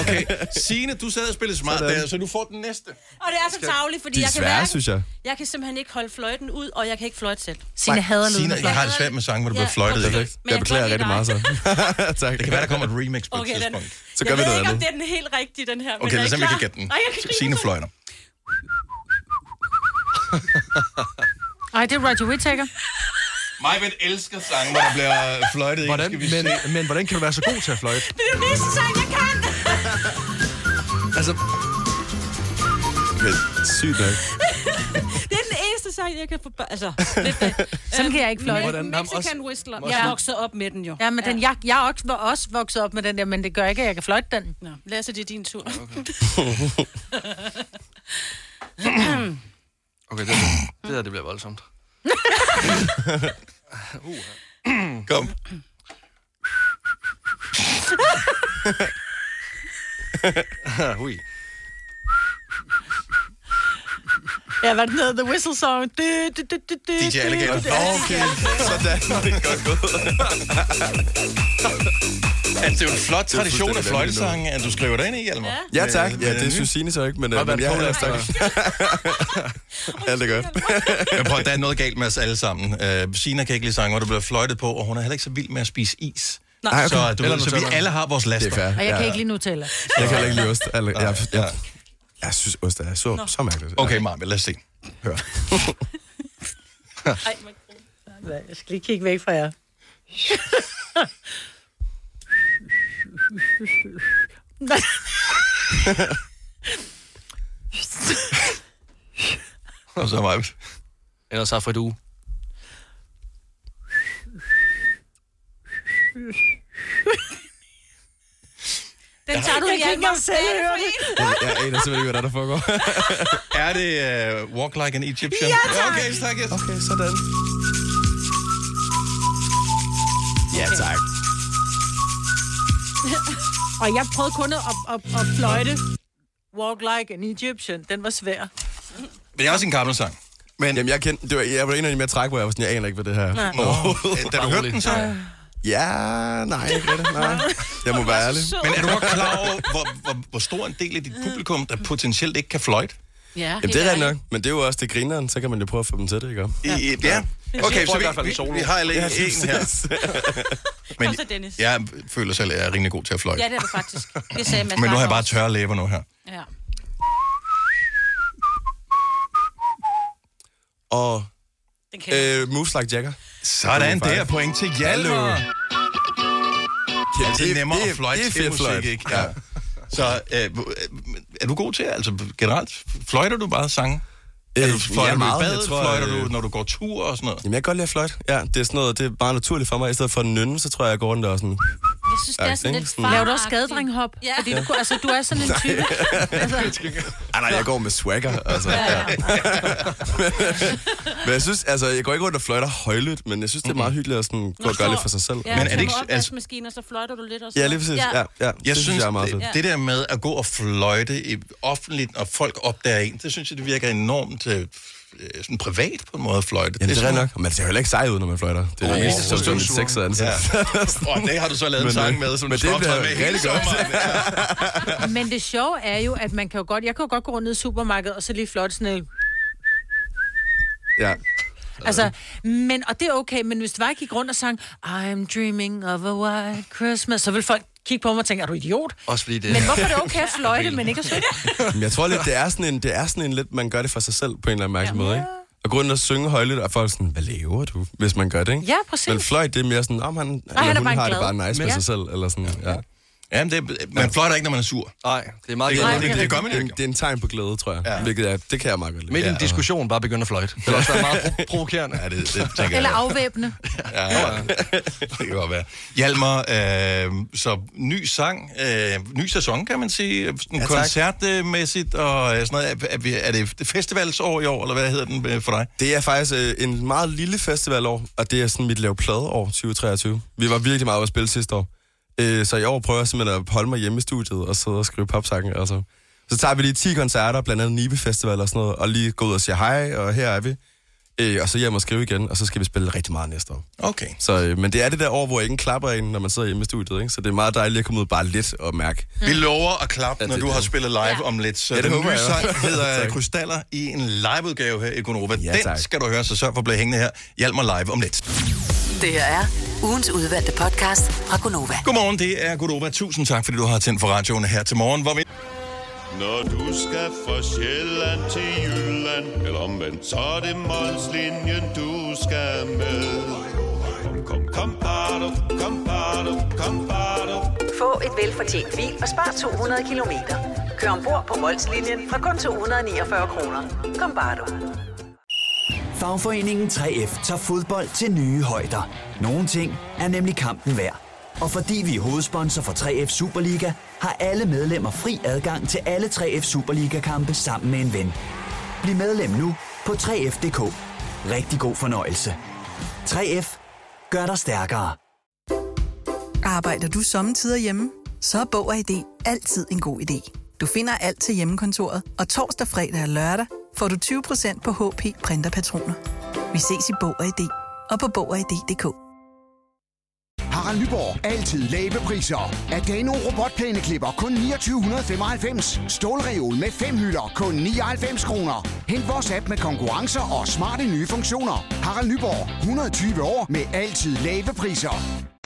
Speaker 1: Okay, Signe, du sad og spillede smart
Speaker 7: Sådan.
Speaker 1: der, så du får den næste.
Speaker 5: Og det er så tavligt, fordi
Speaker 7: De er
Speaker 5: jeg kan
Speaker 7: svære,
Speaker 5: mærke,
Speaker 7: synes jeg.
Speaker 5: jeg kan simpelthen ikke holde fløjten ud, og jeg kan ikke fløjte selv.
Speaker 3: Signe hader
Speaker 1: Signe,
Speaker 3: lydende
Speaker 1: jeg har det svært med sange, hvor du
Speaker 5: Ja,
Speaker 1: bliver fløjtet i.
Speaker 5: okay.
Speaker 1: Det
Speaker 5: Men
Speaker 7: Jeg
Speaker 5: jeg
Speaker 7: beklager
Speaker 5: kan
Speaker 7: rigtig meget så. [laughs] [laughs] tak.
Speaker 1: kan være, der kommer et remix på et
Speaker 5: Okay, den,
Speaker 1: tidspunkt.
Speaker 7: Så gør
Speaker 5: jeg
Speaker 7: vi
Speaker 5: ved
Speaker 7: noget
Speaker 5: ikke, om
Speaker 7: andet.
Speaker 5: det er den helt rigtige, den her. men
Speaker 1: Okay,
Speaker 5: er
Speaker 1: lad os
Speaker 5: I
Speaker 1: se, om vi
Speaker 5: klar?
Speaker 1: kan gætte den.
Speaker 5: Nej, jeg kan grine
Speaker 1: Signe
Speaker 5: så.
Speaker 1: fløjter.
Speaker 3: Ej, det er Roger Whittaker.
Speaker 1: Mig vil elsker sange, hvor der bliver fløjtet i.
Speaker 2: Hvordan,
Speaker 1: Skal vi
Speaker 2: men,
Speaker 1: se.
Speaker 2: men hvordan kan du være så god til at fløjte?
Speaker 5: Det er den næste sang, jeg kan. [laughs]
Speaker 2: Altså,
Speaker 7: Okay, sygt nok. [laughs]
Speaker 5: Det er den eneste sang, jeg kan få... bør-" Altså, lidt,
Speaker 3: Sådan kan jeg ikke fløjte.
Speaker 2: Hvordan-
Speaker 5: Mexican
Speaker 2: også-
Speaker 5: Whistler.
Speaker 2: også-
Speaker 5: Jeg er vokset op med den jo.
Speaker 3: Ja, men den, jeg, jeg er også, var også vokset op med den der, men det gør ikke, at jeg kan fløjte den.
Speaker 5: Nå, Lasse, det er din tur. [laughs]
Speaker 2: Okay, det, det der, det bliver voldsomt.
Speaker 1: Kom. [laughs]
Speaker 2: Hui.
Speaker 3: Ja, hvad den hedder? The Whistle Song. Du, du, du, du, du,
Speaker 1: DJ Alligator.
Speaker 7: Okay, sådan. Godt [laughs] gået.
Speaker 1: Altså, det er jo en flot tradition af fløjtesange, at du skriver det ind i, Hjalmar.
Speaker 7: Ja, tak.
Speaker 1: Men-
Speaker 7: Ja, det synes Signe så ikke, men, øh, men jeg har tak. [laughs] Alt er godt.
Speaker 1: Jeg prøver, der er noget galt med os alle sammen. Uh, Sina kan ikke lide sange, hvor der bliver fløjtet på, og hun er heller ikke så vild med at spise is.
Speaker 7: Ej, okay.
Speaker 1: Så, du så vi alle har vores
Speaker 7: Det
Speaker 1: laster.
Speaker 7: er fair.
Speaker 3: Og jeg
Speaker 7: ja.
Speaker 3: kan ikke lide Nutella.
Speaker 7: Jeg kan heller ikke lide ost. Jeg,
Speaker 1: Ja.
Speaker 7: jeg, jeg synes, ost er så, så mærkeligt.
Speaker 1: Okay, Marve, lad os se.
Speaker 7: Hør. [laughs]
Speaker 3: Jeg skal lige kigge væk fra jer. [laughs]
Speaker 1: Og så Marve.
Speaker 2: Ellers har Fred uge. [laughs]
Speaker 5: Tager du
Speaker 3: Jeg kan selv
Speaker 5: er det
Speaker 3: høre
Speaker 5: en?
Speaker 7: Jeg aner simpelthen ikke, hvad der, foregår. [laughs]
Speaker 1: Er det uh, Walk Like an Egyptian?
Speaker 3: Ja, tak.
Speaker 1: Okay, tak. Yes.
Speaker 7: Okay, sådan. Ja, tak. [laughs]
Speaker 3: Og jeg prøvede kun at, at, at fløjte Walk Like an Egyptian. Den var svær.
Speaker 1: Men det er også en gammel sang. Men
Speaker 7: Jamen, jeg, kendte, det var, jeg var en af de mere træk, hvor jeg var sådan, jeg aner ikke, hvad det her
Speaker 3: Nej. [laughs]
Speaker 1: øh, da du hørte den så...
Speaker 7: Ja, nej, ikke rigtig, nej. Jeg må være ærlig.
Speaker 1: Men er du godt klar over, hvor, hvor, hvor stor en del af dit publikum, der potentielt ikke kan fløjte?
Speaker 5: Ja,
Speaker 7: Jamen, det er rigtigt nok, men det er jo også det grineren, så kan man jo prøve at få dem til det, ikke?
Speaker 1: Ja. I, ja. Okay, så
Speaker 2: i hvert fald
Speaker 1: vi, vi, vi har lige en her. [laughs] Men
Speaker 5: så, Dennis.
Speaker 1: jeg føler selv, at jeg er rimelig god til at fløjte.
Speaker 5: Ja, det er du faktisk. Det sagde Mads
Speaker 1: Men nu har jeg bare tørre læber nu her.
Speaker 5: Ja.
Speaker 7: Og
Speaker 5: øh,
Speaker 7: Moves Like Jagger.
Speaker 1: Sådan der, point til Hjalmar.
Speaker 7: Ja,
Speaker 1: Ja, det er nemmere at fløjte
Speaker 7: det er
Speaker 1: til
Speaker 7: fedt
Speaker 1: musik, ikke? Ja. Så øh, er du god til, altså generelt, fløjter du bare sange? Er du,
Speaker 7: Øh,
Speaker 1: fløjter
Speaker 7: ja,
Speaker 1: du
Speaker 7: meget.
Speaker 1: i
Speaker 7: Jeg
Speaker 1: badet,
Speaker 7: tror,
Speaker 1: fløjter
Speaker 7: øh,
Speaker 1: du, når du går tur og sådan noget?
Speaker 7: Jamen, jeg kan godt lide at fløjte. Ja, det er sådan noget, det er bare naturligt for mig. I stedet for at nynne, så tror jeg, jeg går rundt og sådan...
Speaker 5: Jeg synes, det er sådan lidt far
Speaker 3: Laver du også skadedrenghop?
Speaker 5: Ja.
Speaker 3: Fordi du, kunne- altså, du er sådan en [laughs] type. altså,
Speaker 7: Ej, nej, jeg går med swagger, altså.
Speaker 5: Ja, ja. [laughs]
Speaker 7: Men jeg synes, altså, jeg går ikke rundt og fløjter højlydt, men jeg synes, det er meget hyggeligt at sådan, gå og gøre lidt for sig selv.
Speaker 5: Ja,
Speaker 1: Men er det ikke- altså-
Speaker 5: maskiner, så fløjter du lidt også.
Speaker 7: Ja, lige præcis. Ja, ja.
Speaker 1: Jeg
Speaker 7: det
Speaker 1: synes,
Speaker 7: jeg er meget
Speaker 1: det,
Speaker 7: fedt.
Speaker 1: det der med at gå og fløjte i offentligt, og folk opdager en, det synes jeg, det virker enormt øh, sådan privat på en måde at fløjte.
Speaker 7: Ja, det er
Speaker 1: sådan-
Speaker 7: rigtigt nok. Men det ser jo heller ikke sej ud, når man fløjter. Det er jo mest
Speaker 1: så
Speaker 7: som sådan et
Speaker 2: støvsuger.
Speaker 7: sexet ansigt.
Speaker 1: Ja. Og det har du så lavet en [laughs] sang
Speaker 7: øh,
Speaker 1: med, som
Speaker 7: men
Speaker 1: du skal
Speaker 7: det bliver
Speaker 1: optræde med hele sommeren. Ja. [laughs]
Speaker 3: men det sjove er jo, at man kan jo godt, jeg kan jo godt gå rundt ned i supermarkedet, og så lige fløjte sådan en,
Speaker 7: Ja.
Speaker 3: altså, men, og det er okay, men hvis det var, jeg gik rundt og sang, I'm dreaming of a white Christmas, så vil folk kigge på mig og tænke, er du idiot?
Speaker 2: Også fordi det
Speaker 3: Men hvorfor er det okay at [laughs] fløjte, men ikke at synge? [laughs]
Speaker 7: Jeg tror lidt, det er sådan en, det er sådan en lidt, man gør det for sig selv på en eller anden mærkelig måde, ikke? Og gå rundt og synge højlydt, og folk er sådan, hvad laver du, hvis man gør det, ikke?
Speaker 3: Ja, præcis.
Speaker 7: Men fløjt, det er mere sådan, om han,
Speaker 3: han
Speaker 7: eller
Speaker 3: er
Speaker 7: hun har
Speaker 3: glad.
Speaker 7: det bare nice med
Speaker 3: Ja.
Speaker 7: sig selv, eller sådan, ja.
Speaker 1: Ja, men det, man fløjter ikke, når man er sur.
Speaker 2: Nej, det er meget
Speaker 1: Det, det, det, det gør man
Speaker 7: er,
Speaker 1: ikke.
Speaker 7: en- det er en tegn på glæde, tror jeg. Ja. Hvilket er, det kan jeg meget godt lide.
Speaker 2: Midt i en diskussion bare begynde at fløjte. Det vil også være meget pro- [laughs] provokerende.
Speaker 1: Ja, det, det tænker
Speaker 3: Eller
Speaker 1: jeg.
Speaker 3: afvæbne.
Speaker 1: Ja, ja. det kan godt være. Hjalmar, øh, så ny sang, øh, ny sæson, kan man sige,
Speaker 7: Ja,
Speaker 1: koncertmæssigt og øh, sådan noget. Er, er, vi- er det festivalsår i år, eller hvad hedder den øh, for dig?
Speaker 7: Det er faktisk øh, en meget lille festivalår, og det er sådan mit lave pladeår 2023. Vi var virkelig meget ude at spille sidste år. Øh, så i år prøver jeg simpelthen at holde mig hjemme i studiet og sidde og skrive popsange. Altså. Så tager vi lige 10 koncerter, blandt andet Nibe Festival og sådan noget, og lige gå ud og sige hej, og her er vi. Øh, og så hjem og skrive igen, og så skal vi spille rigtig meget næste år.
Speaker 1: Okay.
Speaker 7: Så, øh, men det er det der år, hvor ingen klapper ind, når man sidder hjemme i studiet. Ikke? Så det er meget dejligt at komme ud bare lidt og mærke.
Speaker 1: Vi lover at klappe,
Speaker 7: Ja,
Speaker 1: når
Speaker 7: det-
Speaker 1: du har spillet live
Speaker 5: Ja.
Speaker 1: om lidt. Så
Speaker 7: Ja, det
Speaker 1: den nye sang [laughs] hedder. Krystaller i en liveudgave her i Gonova.
Speaker 7: Ja,
Speaker 1: den
Speaker 7: tak.
Speaker 1: skal du høre, så sørg for at blive hængende her. Hjalmar live om lidt.
Speaker 4: Det her er ugens udvalgte podcast fra Gonova.
Speaker 1: Godmorgen, det er Godova. Tusind tak, fordi du har tændt for radioen her til morgen, hvor vi...
Speaker 9: Når du skal fra Sjælland til Jylland Eller omvendt, så er det Molslinjen, du skal med Kom, kom, kom, bado, kom, bado, kom, bado.
Speaker 10: Få et velfortjent bil og spar 200 kilometer. Kør ombord på Molslinjen fra kun 249 kroner. Kom bare du.
Speaker 11: Fagforeningen 3F tager fodbold til nye højder. Nogle ting er nemlig kampen værd. Og fordi vi er hovedsponsor for 3F Superliga, har alle medlemmer fri adgang til alle 3F Superliga-kampe sammen med en ven. Bliv medlem nu på 3F.dk. Rigtig god fornøjelse. 3F gør dig stærkere.
Speaker 12: Arbejder du sommetider hjemme? Så er Bog og ID altid en god idé. Du finder alt til hjemmekontoret, og torsdag, fredag og lørdag får du 20% på HP Printerpatroner. Vi ses i Bog og ID og på Bog og ID.dk.
Speaker 13: Harald Nyborg. Altid lave priser. Adano robotplæneklipper kun 2995. Stålreol med fem hylder kun 99 kroner. Hent vores app med konkurrencer og smarte nye funktioner. Harald Nyborg. 120 år med altid lave priser.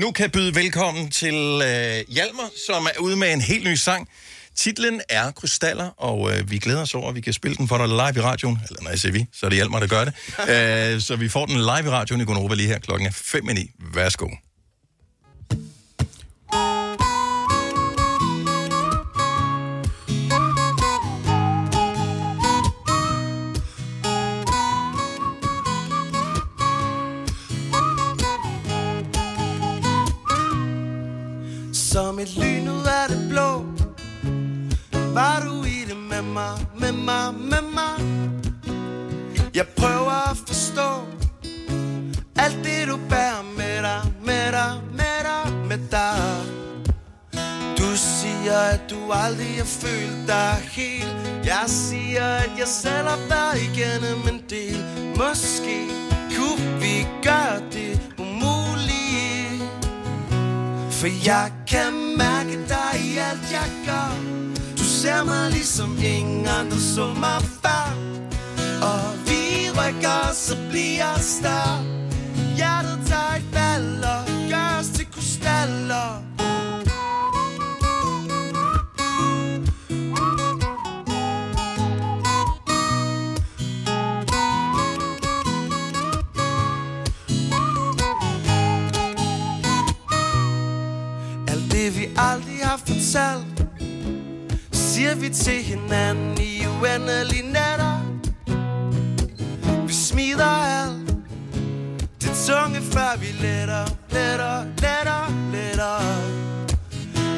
Speaker 1: Nu kan jeg byde velkommen til øh, Hjalmar, som er ude med en helt ny sang. Titlen er Krystaller, og øh, vi glæder os over, at vi kan spille den for dig live i radioen. Eller jeg siger vi, så er det Hjalmar, der gør det. [laughs] øh, så vi får den live i radioen i Gonova lige her klokken er 5 i 9. Værsgo.
Speaker 14: Som et lyn ud af det blå. Var du i det med mig, med mig, med mig? Jeg prøver at forstå Alt det du bærer med dig, med dig, med dig, med dig. Du siger at du aldrig har følt dig helt. Jeg siger at jeg selv har været igennem en del. Måske kunne vi gøre det for jeg kan mærke dig i alt jeg gør. Du ser mig ligesom ingen andre så mig før. Og vi rykker, så bliver større. Hjertet tager et valg og gør os til krystaller. Fortalt Siger vi til hinanden i uendelige natter Vi smider alt Det tunge før vi letter, letter, letter, letter.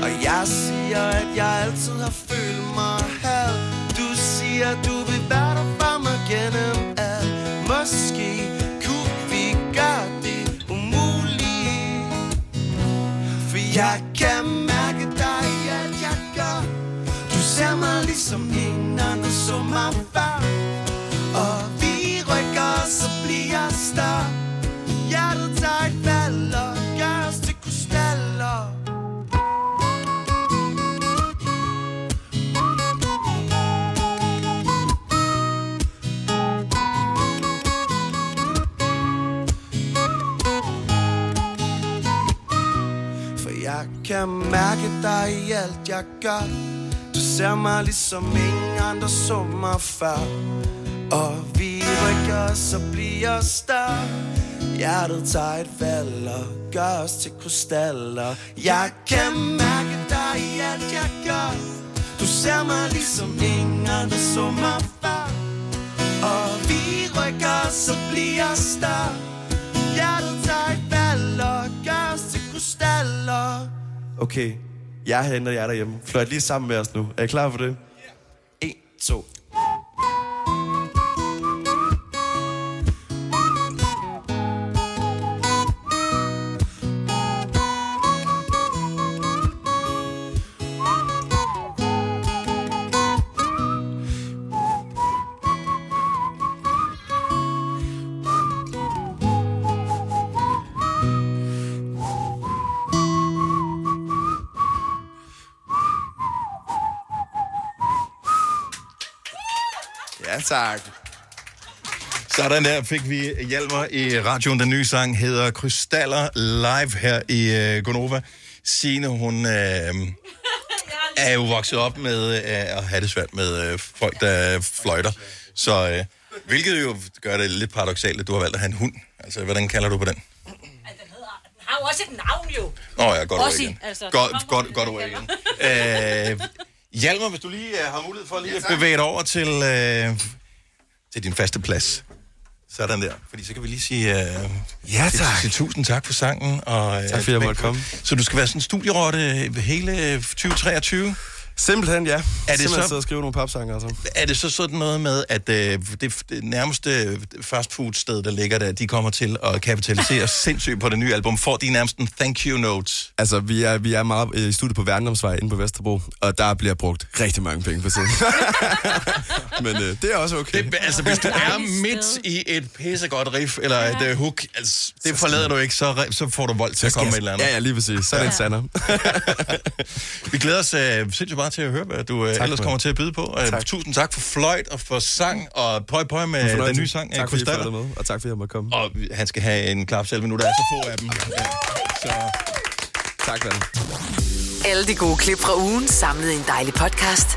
Speaker 14: Og jeg siger at jeg altid har følt mig halv. Du siger du vil være der for mig gennem alt. Måske kunne vi gøre det umulige. For jeg kan ligesom ingen andre så mig før Og vi rykker, så bliver større. Hjertet tager et fald og gør os til krystaller. For jeg kan mærke dig i alt jeg gør ser mig ligesom ingen andre så mig før. Og vi rykker, så bliver større Hjertet tager et valg og gør os til krystaller. Jeg kan mærke dig i alt jeg gør. Du ser mig ligesom ingen andre så mig før. Og vi rykker, så bliver større Hjertet tager et valg og gør os til krystaller. Okay, jeg er herinde, jeg derhjemme. Fløjt lige sammen med os nu. Er I klar for det? 1,
Speaker 7: 2, tak.
Speaker 1: Sådan der fik vi Hjalmar i radioen. Den nye sang hedder Krystaller live her i uh, Gonova. Signe, hun uh, er jo vokset op med uh, at have det svært med uh, folk, der fløjter. Så, uh, hvilket jo gør det lidt paradoxalt, at du har valgt at have en hund. Altså, hvordan kalder du på den?
Speaker 5: Den har jo også et navn, jo.
Speaker 1: Nå ja, godt ord igen.
Speaker 5: altså,
Speaker 1: godt, godt, godt ord igen. [laughs] Øh, Hjalmar, hvis du lige uh, har mulighed for lige at bevæge dig over til, uh, til din faste plads, Sådan der. Fordi så kan vi lige sige... Uh,
Speaker 7: Ja, tak.
Speaker 1: sige tusind tak for sangen. Og, uh,
Speaker 7: Tak, fordi jeg måtte komme.
Speaker 1: Så du skal være sådan en studierotte hele 2023?
Speaker 7: Simpelthen, ja.
Speaker 1: Er det
Speaker 7: Simpelthen
Speaker 1: så-
Speaker 7: og skrive nogle popsanger og så.
Speaker 1: Er det så sådan noget med, at øh, det, det nærmeste fastfood-sted, der ligger der, de kommer til at kapitalisere [laughs] sindssygt på det nye album? Får de nærmest en thank you notes?
Speaker 7: Altså, vi er, vi er meget øh, i studiet på Værndomsvej inde på Vesterbro, og der bliver brugt rigtig mange penge på tiden. [laughs] Men øh, det er også okay.
Speaker 1: Det, altså, hvis du er midt i et pissegodt riff, eller et uh, hook, altså, det forlader du ikke, så, så får du vold til at komme med et eller andet.
Speaker 7: Ja, ja, lige præcis. Så er det en sander. [laughs]
Speaker 1: Vi glæder os uh, sindssygt meget til at høre, hvad du uh,
Speaker 7: Tak
Speaker 1: ellers kommer
Speaker 7: det.
Speaker 1: til at byde på. Uh,
Speaker 7: Tak.
Speaker 1: tusind tak for fløjt og for sang, og pøj pøj med den nye sang,
Speaker 7: Tak fordi I
Speaker 1: Krystaller.
Speaker 7: med, og tak fordi jeg måtte komme.
Speaker 1: Og han skal have en klap selv, men nu der er så få af dem. Ja. Så
Speaker 7: Tak, Vanne.
Speaker 4: Alle de gode klip fra ugen samlet i en dejlig podcast.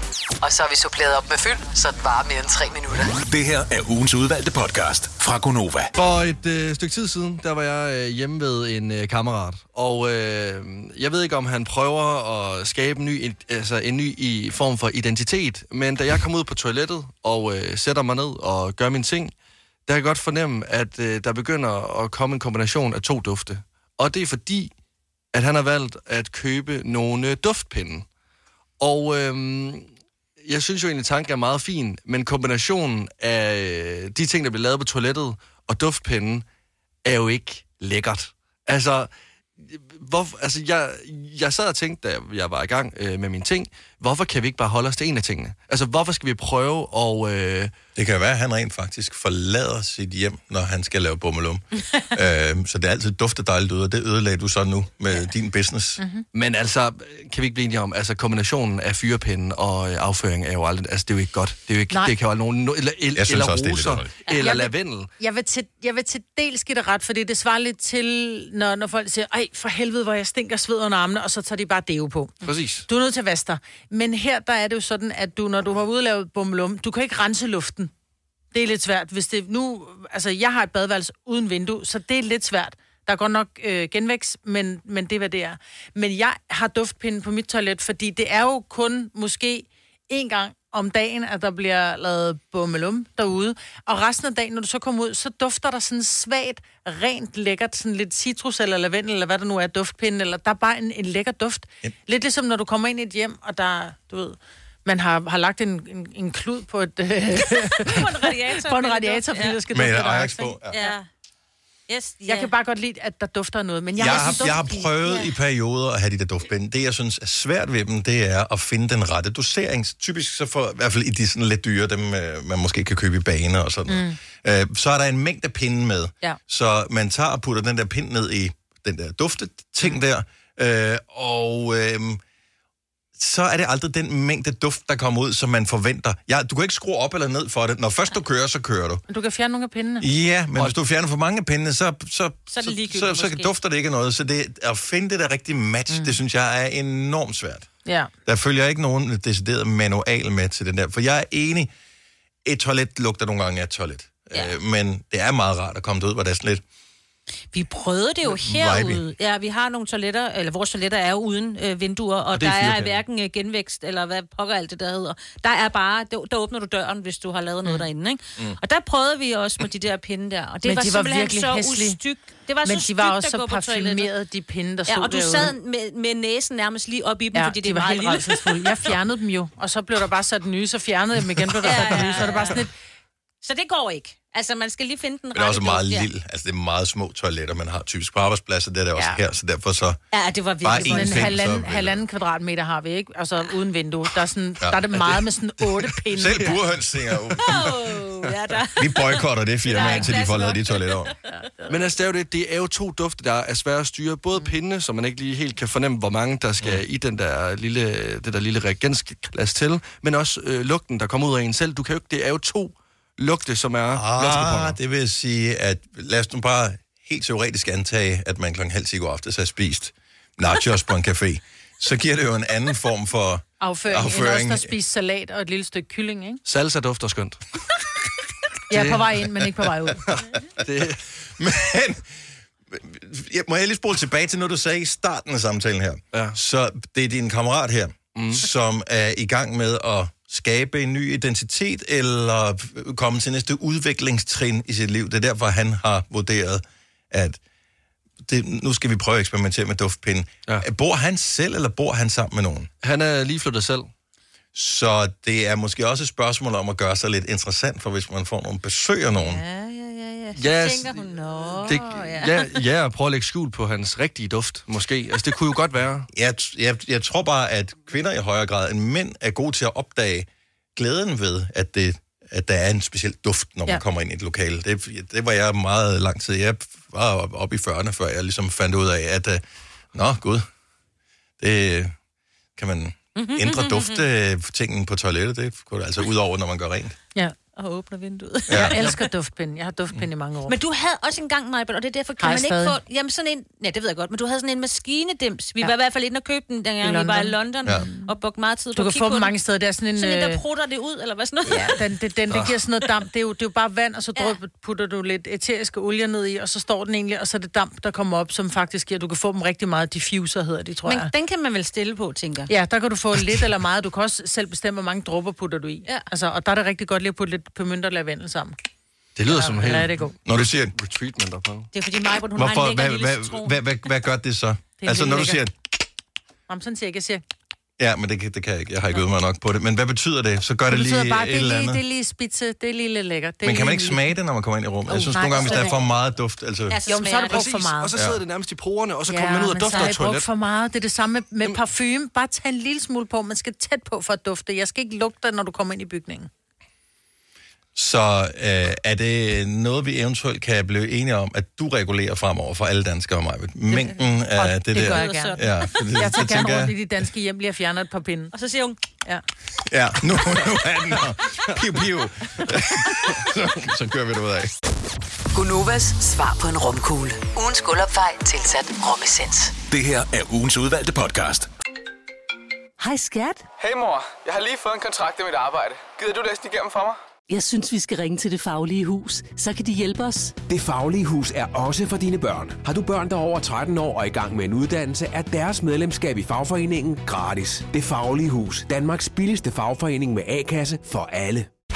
Speaker 4: Og så har vi suppleret op med fyld, så det varer mere end tre minutter.
Speaker 6: Det her er ugens udvalgte podcast fra Gonova.
Speaker 2: For et øh, stykke tid siden, der var jeg øh, hjemme ved en øh, kammerat, og øh, jeg ved ikke, om han prøver at skabe en ny, en, altså en ny i form for identitet, men da jeg kom ud på toilettet og øh, sætter mig ned og gør mine ting, der kan jeg godt fornemme, at øh, der begynder at komme en kombination af to dufte. Og det er fordi, at han har valgt at købe nogle øh, duftpinde. Og øhm, jeg synes jo egentlig, tanken er meget fin, men kombinationen af øh, de ting, der bliver lavet på toilettet og duftpinden, er jo ikke lækkert. Altså, hvor, altså jeg, jeg sad og tænkte, da jeg var i gang øh, med mine ting, hvorfor kan vi ikke bare holde os til en af tingene? Altså, hvorfor skal vi prøve at... Øh,
Speaker 1: det kan være, at han rent faktisk forlader sit hjem, når han skal lave bummelum. [laughs] øhm, så det er altid dufter dejligt ud, og det ødelagde du så nu med ja. din business.
Speaker 2: Mm-hmm. Men altså, kan vi ikke blive enige om, altså kombinationen af fyrepinden og øh, afføring er jo aldrig, altså det er jo ikke godt. Det, er jo ikke,
Speaker 3: Nej.
Speaker 2: det kan jo aldrig nogen, eller, eller,
Speaker 1: Jeg synes
Speaker 2: eller
Speaker 1: også, det er
Speaker 2: roser,
Speaker 1: underligt.
Speaker 2: eller
Speaker 3: Jeg vil-
Speaker 2: lavendel.
Speaker 3: Jeg vil, til, jeg vil til dels give det ret, fordi det svarer lidt til, når, når folk siger, ej, for helvede, hvor jeg stinker sved under armene, og så tager de bare deo på.
Speaker 2: Præcis.
Speaker 3: Du er nødt til at vaske dig. Men her, der er det jo sådan, at du, når du har udlavet bumlum, du kan ikke rense luften. Det er lidt svært. Hvis det nu, altså, jeg har et badeværelse uden vindue, så det er lidt svært. Der er godt nok øh, genvækst, men, men det er, hvad det er. Men jeg har duftpinden på mit toilet, fordi det er jo kun måske en gang om dagen, at der bliver lavet bummelum derude. Og resten af dagen, når du så kommer ud, så dufter der sådan svagt, rent lækkert, sådan lidt citrus eller lavendel, eller hvad der nu er, duftpinde, eller der er bare en, en lækker duft. Yep. Lidt ligesom når du kommer ind i et hjem, og der, du ved, man har, har lagt en, en, en klud på et... Øh, [laughs]
Speaker 5: På en radiator.
Speaker 3: på en radiator, fordi der skal
Speaker 1: Med
Speaker 3: dufte af
Speaker 1: Ajax på,
Speaker 3: ikke?
Speaker 5: Ja. Yes,
Speaker 3: Jeg kan bare godt lide, at der dufter noget, men jeg,
Speaker 1: Jeg,
Speaker 3: har,
Speaker 1: jeg har prøvet i perioder at have de der duftpinde. Det, jeg synes er svært ved dem, det er at finde den rette dosering. Typisk så får, i hvert fald i de sådan lidt dyre, dem øh, man måske kan købe i baner og sådan noget. Øh, så er der en mængde pinde med.
Speaker 3: Ja.
Speaker 1: Så man tager og putter den der pind ned i den der dufteting der, øh, og øh, så er det aldrig den mængde duft, der kommer ud, som man forventer. Ja, du kan ikke skrue op eller ned for det. Når først du kører, så kører du.
Speaker 3: Men Du kan fjerne nogle af pindene.
Speaker 1: Ja, men hvis du fjerner for mange af pindene, så, så,
Speaker 3: Så er
Speaker 1: så, så,
Speaker 3: måske.
Speaker 1: dufter det ikke noget. Så det, at finde det der rigtige match, mm. det synes jeg er enormt svært.
Speaker 3: Ja.
Speaker 1: Der følger ikke nogen decideret manual med til den der. For jeg er enig, et toilet lugter nogle gange af et toilet. Ja. Øh, men det er meget rart at komme derud, hvor det er sådan lidt...
Speaker 5: Vi prøvede det jo herude. Ja, vi har nogle toiletter, eller vores toiletter er jo uden øh, vinduer, og,
Speaker 1: Og er
Speaker 5: der er
Speaker 1: firepinde.
Speaker 5: hverken øh, genvækst, eller hvad pokker alt det der hedder. Der er bare, der, der åbner du døren, hvis du har lavet noget derinde, ikke?
Speaker 3: Mm.
Speaker 5: Og der prøvede vi også med de der pinde der, og det
Speaker 3: Men
Speaker 5: var
Speaker 3: de var
Speaker 5: simpelthen
Speaker 3: virkelig
Speaker 5: så
Speaker 3: hæslige.
Speaker 5: ustygt. Det var
Speaker 3: Men
Speaker 5: så
Speaker 3: de var også så parfumerede, de pinde, der stod
Speaker 5: Ja, og du
Speaker 3: derude.
Speaker 5: sad med, med næsen nærmest lige op i dem,
Speaker 3: Ja,
Speaker 5: fordi det
Speaker 3: de
Speaker 5: var
Speaker 3: var helt
Speaker 5: lille.
Speaker 3: Jeg fjernede dem jo, og så blev der bare sat nye, så fjernede jeg dem igen, blev der [laughs] sat nye, så er det bare sådan lidt...
Speaker 5: Så det går ikke. Altså, man skal lige finde den
Speaker 1: Men det er også
Speaker 5: rette
Speaker 1: meget
Speaker 5: duft, ja.
Speaker 1: lille. Altså, det er meget små toiletter, man har typisk på arbejdspladser. Det er det også
Speaker 3: Ja.
Speaker 1: her, så derfor så...
Speaker 5: Ja, det var
Speaker 1: Bare
Speaker 5: virkelig
Speaker 3: Sådan en
Speaker 1: pind,
Speaker 3: halvanden,
Speaker 1: så-
Speaker 3: halvanden kvadratmeter har vi, ikke? Altså uden vindue. Der er, sådan,
Speaker 1: Ja.
Speaker 3: der er det meget med sådan otte pinde.
Speaker 1: Selv burhøns siger jo,
Speaker 5: Oh, ja, der.
Speaker 1: vi boykotter det
Speaker 5: Der er
Speaker 1: firma, indtil de får lavet de toiletter over.
Speaker 2: Men altså, det er jo, det, det er jo to dufte, der er svære at styre. Både pinde, så man ikke lige helt kan fornemme, hvor mange der skal mm. i den der lille, det der lille reagensglas til, men også øh, lugten, der kommer ud af en selv. Du kan jo ikke, det er jo to lugte, som er
Speaker 1: Ah, det vil sige, at lad os nu bare helt teoretisk antage, at man klokken halv 10 går aftes har spist nachos på en café. Så giver det jo en anden form for
Speaker 3: Afføring, Afføring. end os, der spiser salat og et lille stykke kylling, ikke?
Speaker 2: Salsa dufter skønt.
Speaker 3: Jeg er på vej ind, men ikke på vej ud. [laughs]
Speaker 2: Det,
Speaker 1: Men jeg, må jeg lige spole tilbage til noget, du sagde i starten af samtalen her.
Speaker 2: Ja.
Speaker 1: Så det er din kammerat her, mm. som er i gang med at skabe en ny identitet, eller komme til næste udviklingstrin i sit liv. Det er derfor, han har vurderet, at det, nu skal vi prøve at eksperimentere med duftpinde. Ja. Bor han selv, eller bor han sammen med nogen?
Speaker 2: Han er lige flyttet selv.
Speaker 1: Så det er måske også et spørgsmål om at gøre sig lidt interessant, for hvis man får nogle besøg af nogen.
Speaker 5: Ja. Så
Speaker 2: Ja,
Speaker 5: tænker hun, nå,
Speaker 2: Det,
Speaker 5: ja.
Speaker 2: ja, ja, og prøve at lægge skjul på hans rigtige duft, måske. Altså, det kunne jo godt være.
Speaker 1: Jeg, jeg, jeg tror bare, at kvinder i højere grad end mænd er gode til at opdage glæden ved, at, det, at der er en speciel duft, når man
Speaker 3: Ja.
Speaker 1: kommer ind i et lokale. Det, det var jeg meget lang tid. Jeg var oppe op i 40'erne, før jeg ligesom fandt ud af, at uh, nå, gud, det kan man ændre dufttingen på toilettet. Det kunne det altså ud over, når man gør rent.
Speaker 3: Ja.
Speaker 5: Og åbner vinduet.
Speaker 1: Ja.
Speaker 3: Jeg elsker duftpind. Jeg har duftpind i mange år.
Speaker 5: Men du havde også engang, Majbel, og det er derfor, kan
Speaker 3: Har
Speaker 5: man
Speaker 3: jeg
Speaker 5: ikke
Speaker 3: stadig?
Speaker 5: få... Jamen sådan en... Ja, det ved jeg godt, men du havde sådan en maskinedims. Vi
Speaker 3: Ja.
Speaker 5: var i hvert fald inde og købte den, dengang
Speaker 3: I
Speaker 5: vi var i
Speaker 3: London.
Speaker 1: Ja.
Speaker 5: og brugte meget tid på
Speaker 3: Du kan få dem
Speaker 5: den.
Speaker 3: mange steder. Det er sådan en...
Speaker 5: Sådan en, der
Speaker 3: øh,
Speaker 5: prutter det ud, eller hvad sådan noget?
Speaker 3: Ja, den, den, den, den giver sådan noget damp. Det er jo, det er jo bare vand, og så dryp, putter du lidt eteriske olier ned i, og så står den egentlig, og så er det damp, der kommer op, som faktisk giver, du kan få dem rigtig meget diffuser, hedder de, tror
Speaker 5: Men
Speaker 3: jeg.
Speaker 5: den kan man vel stille på, tænker.
Speaker 3: Ja, der kan du få lidt eller meget. Du kan også selv bestemme, hvor mange dråber putter du i.
Speaker 5: Ja.
Speaker 3: Altså, og der er det rigtig godt lige at putte lidt pimenter og lavendel sammen.
Speaker 2: Det lyder
Speaker 3: Ja,
Speaker 2: som helt
Speaker 3: det god?
Speaker 1: Når du siger,
Speaker 2: retreatment op.
Speaker 5: Det er fordi Majbel, hun har
Speaker 1: hvorfor,
Speaker 5: en lækker
Speaker 1: hvad,
Speaker 5: lille
Speaker 1: hvad,
Speaker 5: citron.
Speaker 1: hvad, hvad, hvad gør det så?
Speaker 3: er
Speaker 1: altså, når du siger,
Speaker 3: Jamen, sådan siger jeg ikke. Jeg siger,
Speaker 1: ja, men det, kan- det kan jeg ikke. Jeg har ikke øvet mig nok på det. Men hvad betyder det? Så gør det,
Speaker 3: det
Speaker 1: lige
Speaker 3: bare,
Speaker 1: et
Speaker 3: det er
Speaker 1: eller andet.
Speaker 3: det er lige spidse, det er lige lidt lækkert. Det
Speaker 1: Men kan man ikke smage det, når man kommer ind i rummet? Jeg synes
Speaker 3: nej,
Speaker 1: nogle gange, hvis der er for meget duft, altså...
Speaker 3: Jo, men så er det brugt for meget.
Speaker 2: Og så
Speaker 1: Ja.
Speaker 2: sidder det nærmest i porerne, og så
Speaker 3: Ja,
Speaker 2: kommer man ud og
Speaker 3: men
Speaker 2: dufter
Speaker 3: så er
Speaker 2: af
Speaker 3: det brugt
Speaker 2: toilet.
Speaker 3: for meget. Det er det samme med, med parfume. Bare tag en lille smule på. Man skal tæt på for at dufte. Jeg skal ikke lugte dig, når du kommer ind i bygningen.
Speaker 1: Så øh, er det noget, vi eventuelt kan blive enige om, at du regulerer fremover for alle danskere, Maja? Mængden af det,
Speaker 3: det
Speaker 1: der...
Speaker 3: gør jeg gerne.
Speaker 1: Ja, for det,
Speaker 3: Jeg tager
Speaker 1: det
Speaker 3: gerne rundt i de danske hjem, lige at fjerne et par pinde.
Speaker 5: Og så siger hun,
Speaker 3: Ja.
Speaker 1: Ja, nu, nu er den her. Piu, piu. så, så kører vi det ud af.
Speaker 4: Gunovas svar på en romkugle. Ugens guldopfej tilsat romessens.
Speaker 6: Det her er ugens udvalgte podcast.
Speaker 15: Hej skat.
Speaker 16: Hey mor, jeg har lige fået en kontrakt i mit arbejde. Gider du læse den igennem for mig?
Speaker 15: Jeg synes, vi skal ringe til Det Faglige Hus. Så kan de hjælpe os.
Speaker 17: Det Faglige Hus er også for dine børn. Har du børn, der er over 13 år og i gang med en uddannelse, er deres medlemskab i fagforeningen gratis. Det Faglige Hus. Danmarks billigste fagforening med A-kasse for alle.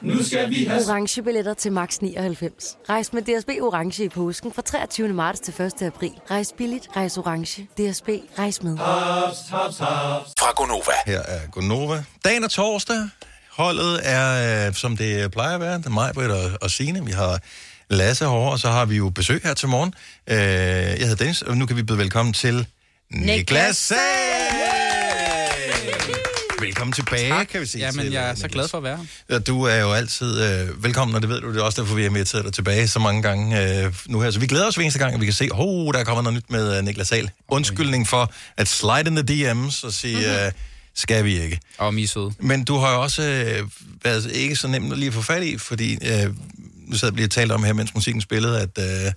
Speaker 18: Nu skal vi have...
Speaker 19: Orange billetter til max 99. Rejs med DSB Orange i påsken fra 23. marts til 1. april. Rejs billigt, rejs orange. DSB, rejs med.
Speaker 18: Haps, haps, haps.
Speaker 6: Fra Gonova.
Speaker 1: Her er Gonova. Dagen er torsdag. Holdet er, øh, som det plejer at være, det er mig, Britt og, og Signe. Vi har Lasse herovre, og så har vi jo besøg her til morgen. Øh, jeg hedder Dennis, og nu kan vi byde velkommen til Niklas Sager! Velkommen tilbage,
Speaker 20: Tak.
Speaker 1: kan vi sige.
Speaker 20: Jamen,
Speaker 1: til,
Speaker 20: jeg er
Speaker 1: øh,
Speaker 20: så glad for at være her.
Speaker 1: Du er jo altid øh, velkommen, og det ved du. Det er også derfor, vi har inviteret dig tilbage så mange gange øh, nu her. Så vi glæder os hver eneste gang, at vi kan se, oh, der er kommet noget nyt med øh, Niklas Sahl. Undskyldning for at slide in the DM's og sige,
Speaker 20: Mhm.
Speaker 1: øh, skal vi ikke.
Speaker 20: Og mi søde.
Speaker 1: Men du har jo også øh, været ikke så nemt at lige at få fat i, fordi øh, nu sad vi lige og talte om her, mens musikken spillede, at, øh,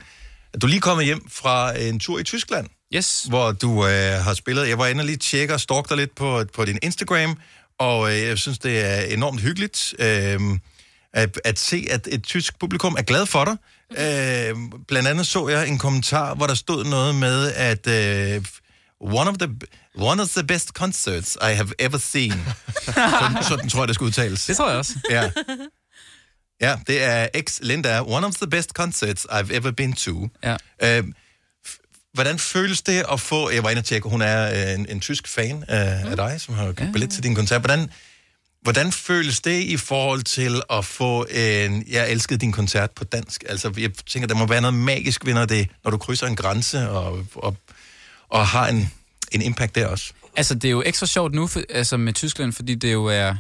Speaker 1: at du lige kommet hjem fra en tur i Tyskland.
Speaker 20: Yes.
Speaker 1: Hvor du øh, har spillet. Jeg var inde og lige tjekke og stalk dig lidt på, på din Instagram, og øh, jeg synes, det er enormt hyggeligt øh, at, at se, at et tysk publikum er glad for dig. Øh, blandt andet så jeg en kommentar, hvor der stod noget med, at øh, one, of the, one of the best concerts I have ever seen. [laughs] sådan, sådan tror jeg, det skal udtales.
Speaker 20: Det tror jeg også.
Speaker 1: Ja. Ja, det er ex Linda. One of the best concerts I've ever been to.
Speaker 20: Ja.
Speaker 1: Øh, hvordan føles det at få... Jeg var inde og tjekke, hun er øh, en, en tysk fan af, mm. af dig, som har købt ja. billet til din koncert. Hvordan, hvordan føles det i forhold til at få en... Jeg elskede din koncert på dansk. Altså, jeg tænker, der må være noget magisk ved, når, det, når du krydser en grænse og, og, og har en, en impact der også.
Speaker 20: Altså, det er jo ekstra sjovt nu for, altså med Tyskland, fordi det jo er,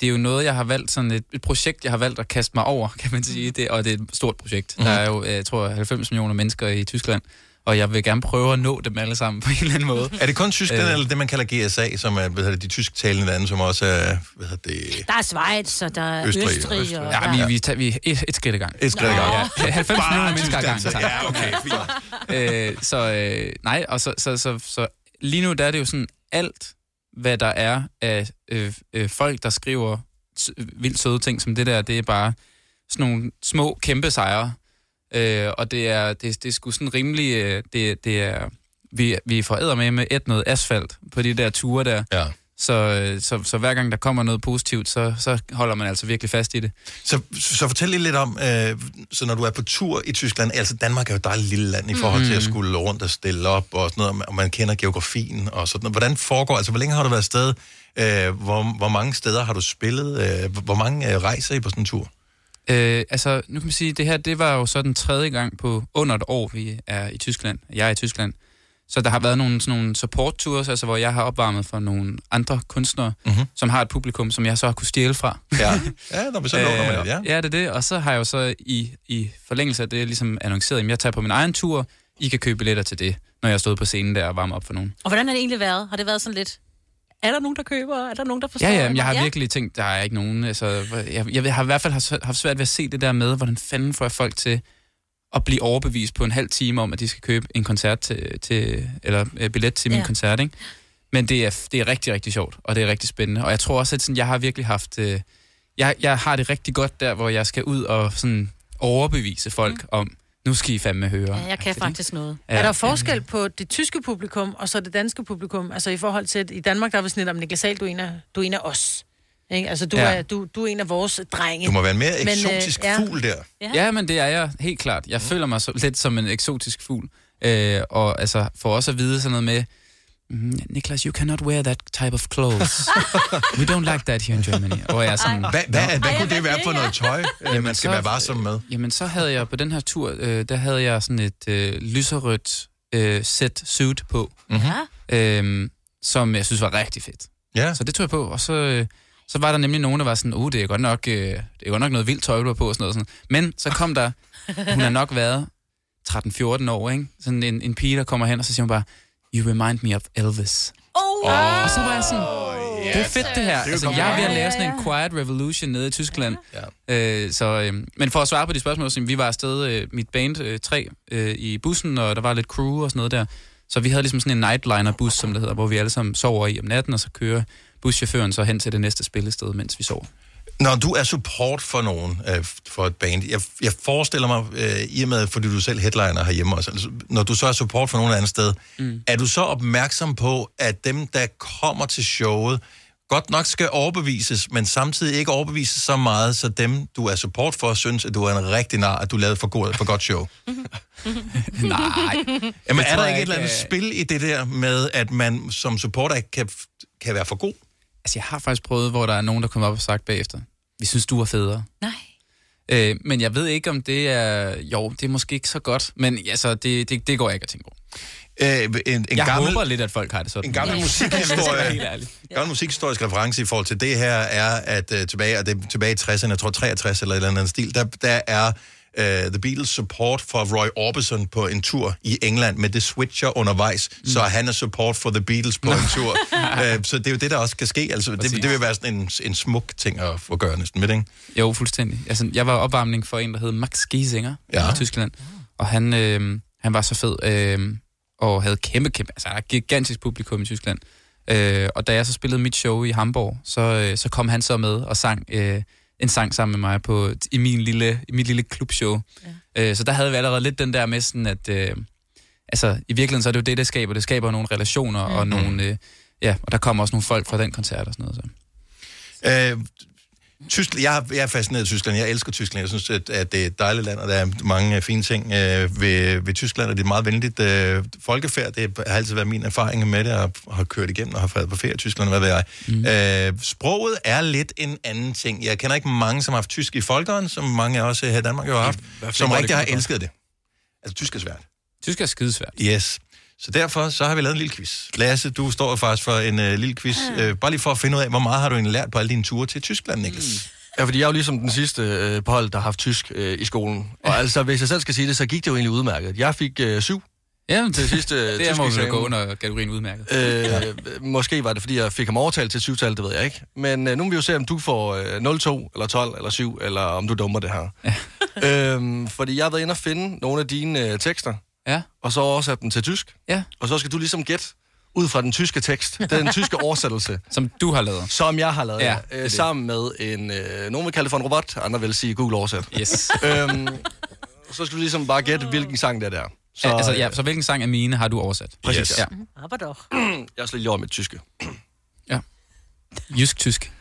Speaker 20: det er jo noget, jeg har valgt, sådan et, et projekt, jeg har valgt at kaste mig over, kan man sige, det, og det er et stort projekt. Mm. Der er jo, jeg tror, 90 millioner mennesker i Tyskland, og jeg vil gerne prøve at nå dem alle sammen på en eller anden måde.
Speaker 1: Er det kun Tyskland,
Speaker 20: Øh.
Speaker 1: eller det, man kalder GSA, som er hvad det, de tysktalende lande, som også er, hvad det...
Speaker 5: Der er Schweiz, og der er
Speaker 1: Østrig og
Speaker 5: Østrig.
Speaker 1: Østrig.
Speaker 5: og
Speaker 20: Ja, vi, vi, tager, vi et, et skridt i gang.
Speaker 1: Et skridt i gang.
Speaker 20: Ja, 90
Speaker 1: Bare
Speaker 20: millioner mennesker i gang. Tak.
Speaker 1: Ja, okay, fint.
Speaker 20: øh, så øh, nej, og så, så, så, så lige nu der er det jo sådan, alt hvad der er af øh, øh, folk, der skriver vildt søde ting som det der, det er bare sådan nogle små, kæmpe sejre. Øh, og det er, det, det er sgu sådan rimelig, øh, det, det er, vi, vi får med med et noget asfalt på de der ture der.
Speaker 1: Ja.
Speaker 20: Så, øh, så, så hver gang der kommer noget positivt, så, så holder man altså virkelig fast i det.
Speaker 1: Så, så fortæl lige lidt om, øh, så når du er på tur i Tyskland, altså Danmark er jo et dejligt lille land i forhold til at
Speaker 20: Mm.
Speaker 1: skulle rundt og stille op og sådan noget, og man kender geografien og sådan noget. Hvordan foregår, altså hvor længe har du været afsted? Øh, hvor, hvor mange steder har du spillet? Øh, hvor mange øh, rejser I på sådan en tur?
Speaker 20: Øh, altså, nu kan man sige, det her, det var jo så den tredje gang på under et år, vi er i Tyskland. Jeg er i Tyskland. Så der har været nogle, sådan nogle support tours, altså hvor jeg har opvarmet for nogle andre kunstnere,
Speaker 1: Mhm.
Speaker 20: som har et publikum, som jeg så har kunne stjæle fra.
Speaker 1: Ja, [laughs] ja når vi så låner man det, ja.
Speaker 20: Ja, det er det. Og så har jeg jo så i, i forlængelse af det ligesom annonceret, at jeg tager på min egen tur. I kan købe billetter til det, når jeg stod på scenen der og varmer op for nogen.
Speaker 5: Og hvordan har det egentlig været? Har det været sådan lidt... Er der nogen, der køber? Er der nogen, der forstår?
Speaker 20: Ja, ja, men jeg har
Speaker 5: Ja.
Speaker 20: virkelig tænkt, der er ikke nogen. Altså, jeg, jeg har i hvert fald haft svært ved at se det der med, hvordan fanden får jeg folk til at blive overbevist på en halv time om, at de skal købe en koncert til, til eller øh, billet til min
Speaker 5: ja.
Speaker 20: koncert, ikke? Men det er, det er rigtig, rigtig sjovt, og det er rigtig spændende. Og jeg tror også, at sådan, jeg har virkelig haft... Øh, jeg, jeg har det rigtig godt der, hvor jeg skal ud og sådan overbevise folk mm. om, nu skal I fandme høre.
Speaker 5: Ja, jeg kan faktisk noget.
Speaker 20: Ja.
Speaker 3: Er der forskel på det tyske publikum og så det danske publikum? Altså i forhold til, at i Danmark der er vi sådan lidt om Niklas Ahl, du er en af, du er en af os. Ikke? Altså du,
Speaker 20: Ja.
Speaker 3: er, du, du er en af vores drenge.
Speaker 1: Du må være en mere
Speaker 3: Men, øh,
Speaker 1: eksotisk
Speaker 3: ja.
Speaker 1: fugl der.
Speaker 20: Ja. ja, men det er jeg helt klart. Jeg føler mig så, lidt som en eksotisk fugl. Øh, og altså, for også at vide sådan noget med, mm, Niklas, you cannot wear that type of clothes. [laughs] We don't like that here in Germany. Og jeg er sådan,
Speaker 1: Hvad, hvad, hvad, kunne det være for noget tøj, [laughs] øh, man skal være varsom med?
Speaker 20: Jamen, så havde jeg på den her tur, øh, der havde jeg sådan et øh, lyserødt øh, set suit på,
Speaker 1: Mhm.
Speaker 20: øh, som jeg synes var rigtig fedt.
Speaker 1: Ja.
Speaker 20: Så det tog jeg på, og så, øh, så var der nemlig nogen, der var sådan, uh, det er godt nok, øh, det er godt nok noget vildt tøj, du har på, og sådan noget. Sådan. Men så kom der, hun har nok været 13-14 år, ikke? Sådan en, en pige, der kommer hen, og så siger hun bare, you remind me of Elvis.
Speaker 5: Oh,
Speaker 20: oh. Og så var jeg sådan, det er fedt det her.
Speaker 1: Det er
Speaker 20: Altså, jeg er ved at lave sådan en quiet revolution nede i Tyskland.
Speaker 1: Ja.
Speaker 20: Øh, så, øh, men for at svare på de spørgsmål, så vi var afsted, øh, mit band, øh, tre, øh, i bussen, og der var lidt crew og sådan noget der. Så vi havde ligesom sådan en nightliner-bus, som det hedder, hvor vi alle sammen sover i om natten, og så kører buschaufføren så hen til det næste spillested, mens vi sover.
Speaker 1: Når du er support for nogen, øh, for et band, jeg, jeg forestiller mig, øh, i og med, fordi du selv headliner herhjemme også, altså, når du så er support for nogen andet sted, mm. er du så opmærksom på, at dem, der kommer til showet, godt nok skal overbevises, men samtidig ikke overbevises så meget, så dem, du er support for, synes, at du er en rigtig nar, at du lavede for, god, for godt show. [laughs]
Speaker 20: Nej.
Speaker 1: Jamen, er der ikke et eller andet spil i det der med, at man som supporter ikke kan, kan være for god?
Speaker 20: Altså, jeg har faktisk prøvet, hvor der er nogen, der kommer op og sagt bagefter, vi synes, du er federe.
Speaker 5: Nej.
Speaker 20: Øh, men jeg ved ikke, om det er... Jo, det er måske ikke så godt, men altså, det, det, det går jeg ikke at tænke over.
Speaker 1: Øh, en, en
Speaker 20: jeg
Speaker 1: gammel,
Speaker 20: håber lidt, at folk har det sådan.
Speaker 1: En gammel
Speaker 20: Ja.
Speaker 1: Musikhistorie, [laughs] gammel musikhistorisk reference i forhold til det her er, at uh, tilbage, og det er tilbage i 60'erne, jeg tror 63 eller et eller andet stil, der, der er uh, The Beatles support for Roy Orbison på en tur i England, med det switcher undervejs, mm. så han er support for The Beatles på en tur. uh, [laughs] så det er jo det, der også kan ske. Altså, det, det vil være sådan en, en smuk ting at få gøre næsten med, det, ikke?
Speaker 20: Jo, fuldstændig. Altså, jeg var opvarmning for en, der hed Max Giesinger
Speaker 1: Ja.
Speaker 20: i Tyskland. Og han, øh, han var så fed, øh, og havde kæmpe, kæmpe, altså et gigantisk publikum i Tyskland. Øh, og da jeg så spillede mit show i Hamburg, så, øh, så kom han så med og sang øh, en sang sammen med mig på, i, min lille, i mit lille klubshow. Ja. Øh, så der havde vi allerede lidt den der med sådan, at øh, altså, i virkeligheden så er det jo det, det skaber. Det skaber nogle relationer, mm. og nogle, øh, ja, og der kommer også nogle folk fra den koncert og sådan noget. Så.
Speaker 1: Øh, Tyskland, jeg, er- jeg er fascineret af Tyskland. Jeg elsker Tyskland. Jeg synes, at, at det er et dejligt land, og der er mange fine ting øh, ved, ved Tyskland, og det er et meget venligt øh, folkefærd. Det har altid været min erfaring med det, og har kørt igennem og har været på ferie i Tyskland, hvad ved jeg. Mm. Øh, sproget er lidt en anden ting. Jeg kender ikke mange, som har haft tysk i folkeren, som mange af os her i Danmark jo har haft,
Speaker 20: fald
Speaker 1: som rigtig har elsket det. Altså, tysk er svært.
Speaker 20: Tysk er skidesvært.
Speaker 1: Yes. Så derfor så har vi lavet en lille quiz. Lasse, du står faktisk for en uh, lille quiz. Uh, bare lige for at finde ud af, hvor meget har du egentlig lært på alle dine ture til Tyskland, Niklas?
Speaker 2: Ja, fordi jeg er jo ligesom den sidste øh, på hold, der har haft tysk øh, i skolen. Og altså, hvis jeg selv skal sige det, så gik det jo egentlig udmærket. Jeg fik øh, syv. Ja, til sidste [laughs]
Speaker 20: det
Speaker 2: tysk
Speaker 20: må vi gå under kategorien udmærket.
Speaker 2: Øh, ja. Måske var det, fordi jeg fik ham overtalt til syvtal, det ved jeg ikke. Men øh, nu må vi jo se, om du får øh, 02, eller 12, eller 7, eller om du dummer det her. Øhm, fordi jeg har været inde og finde nogle af dine øh, tekster,
Speaker 20: ja.
Speaker 2: og så oversat dem til tysk.
Speaker 20: Ja.
Speaker 2: Og så skal du ligesom gætte ud fra den tyske tekst, den tyske [laughs] oversættelse.
Speaker 20: Som du har lavet.
Speaker 2: Som jeg har lavet,
Speaker 20: Ja,
Speaker 2: ja. Øh,
Speaker 20: det.
Speaker 2: sammen med en, øh, nogen vil kalde det for en robot, andre vil sige Google Oversæt.
Speaker 20: Yes. [laughs]
Speaker 2: øhm, så skal du ligesom bare gætte, hvilken sang det er der.
Speaker 20: Så, altså, ja, så hvilken sang af mine har du oversat?
Speaker 2: Præcis,
Speaker 20: Yes.
Speaker 2: ja.
Speaker 20: ja.
Speaker 3: Aber doch.
Speaker 2: Jeg er slet lige over mit tyske.
Speaker 20: Jysk-tysk.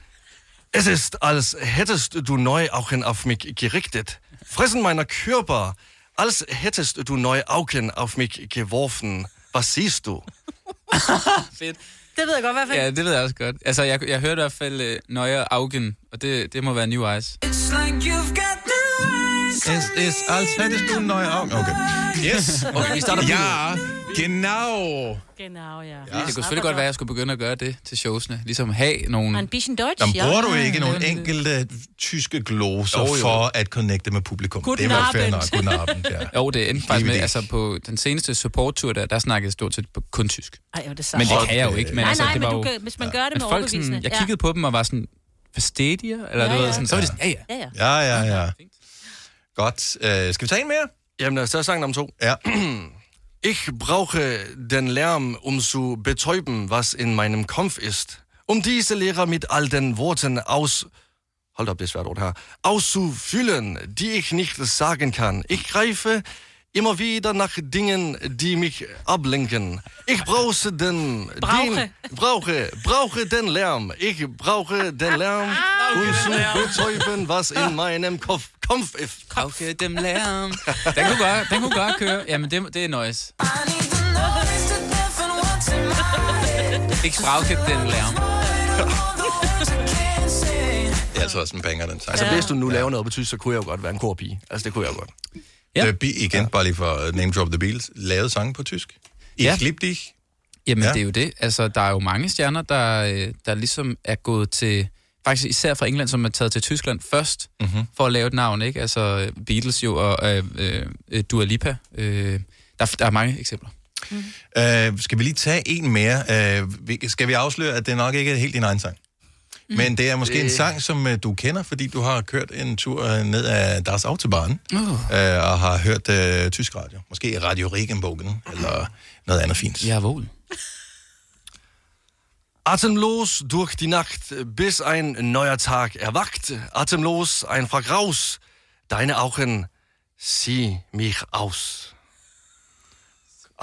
Speaker 2: Es ist, als hättest du neu Augen auf mich gerichtet. Fressen meiner Körper, als hättest du neu Augen auf mich geworfen. Was siehst du? [laughs]
Speaker 20: Fedt.
Speaker 3: Det ved jeg godt, hvad for
Speaker 20: Ja, det ved jeg også godt. Altså, jeg, jeg hørte i hvert fald uh, Nøje Augen, og det, det må være New Eyes.
Speaker 1: Es ist, als hättest du neue Augen. Okay. Yes.
Speaker 20: Okay, vi starter på
Speaker 1: Ja, genau.
Speaker 5: Genau, ja.
Speaker 20: Ja. Det kunne selvfølgelig godt være, at jeg skulle begynde at gøre det til showsene. Ligesom have nogle...
Speaker 5: Ein bisschen Deutsch,
Speaker 1: Jamen,
Speaker 5: ja.
Speaker 1: bruger du ikke nogle enkelte tyske gloser
Speaker 20: Jo, jo.
Speaker 1: for at connecte med publikum?
Speaker 20: Guten
Speaker 1: det var fair nok. Guten Abend, ja.
Speaker 20: Jo, det endte faktisk med, altså på den seneste support-tur, der, der snakkede jeg stort set på kun tysk.
Speaker 5: Ej, er det sejt.
Speaker 20: Men det kan jeg jo ikke. Men
Speaker 5: Nej,
Speaker 20: altså,
Speaker 5: nej,
Speaker 20: det
Speaker 5: men
Speaker 20: var
Speaker 5: du
Speaker 20: jo,
Speaker 5: kan- hvis man gør det
Speaker 20: Men
Speaker 5: med
Speaker 20: folk
Speaker 5: overbevisende,
Speaker 20: Sådan, jeg
Speaker 5: ja.
Speaker 20: kiggede på dem og var sådan, Fastadia? Eller
Speaker 5: Ja, ja.
Speaker 20: sådan, så var de sådan, ja, ja.
Speaker 5: Ja, ja.
Speaker 1: Ja, ja, ja. Godt. Uh, skal vi tage en mere?
Speaker 2: Jamen, så er sangen om to.
Speaker 1: Ja. [clears throat]
Speaker 2: Ich brauche den Lärm, um zu betäuben, was in meinem Kopf ist. Um diese Lehrer mit all den Worten aus... Hold op, det er svært ord her. Auszufüllen, die ich nicht sagen kann. Ich greife immer wieder nach Dingen, die mich ablenken. Ich brauche den...
Speaker 5: Brauche.
Speaker 2: Den, brauche, brauche den Lärm. Ich brauche den Lärm, um zu betäuben, was in meinem Kopf, Kopf ist.
Speaker 20: Brauche dem Lärm. Den kunne godt, den kunne godt køre. Jamen, det, det er noise. Ikke brauche den Lärm.
Speaker 1: Det er altså også en banger, den sang.
Speaker 2: Altså, hvis du nu laver noget på tysk, så kunne jeg jo godt være en korpige. Altså, det kunne jeg jo godt.
Speaker 1: Ja. Uh, igen, bare lige for at name drop the Beatles. Lavet sange på tysk. Ich
Speaker 20: Ja.
Speaker 1: lieb dich.
Speaker 20: Jamen,
Speaker 1: Ja.
Speaker 20: ja. det er jo det. Altså, der er jo mange stjerner, der, øh, der ligesom er gået til... Faktisk især fra England, som er taget til Tyskland først,
Speaker 1: Mhm.
Speaker 20: mm-hmm. for at lave et navn, ikke? Altså, Beatles jo, og øh, øh, Dua Lipa. Øh, der, der er mange eksempler.
Speaker 1: Uh, skal vi lige tage en mere? Uh, vi, skal vi afsløre, at det nok ikke er helt din egen sang? Mm. Men det er måske
Speaker 20: Det-
Speaker 1: en sang, som uh, du kender, fordi du har kørt en tur uh, ned ad Das Autobahn
Speaker 20: Uh.
Speaker 1: uh, og har hørt uh, tysk radio. Måske Radio Regenbogen, eller noget andet fint.
Speaker 20: Jawohl.
Speaker 2: Atemlos durch die Nacht, bis ein neuer Tag erwacht. Atemlos ein Vergraus. Deine Augen, sieh mich aus.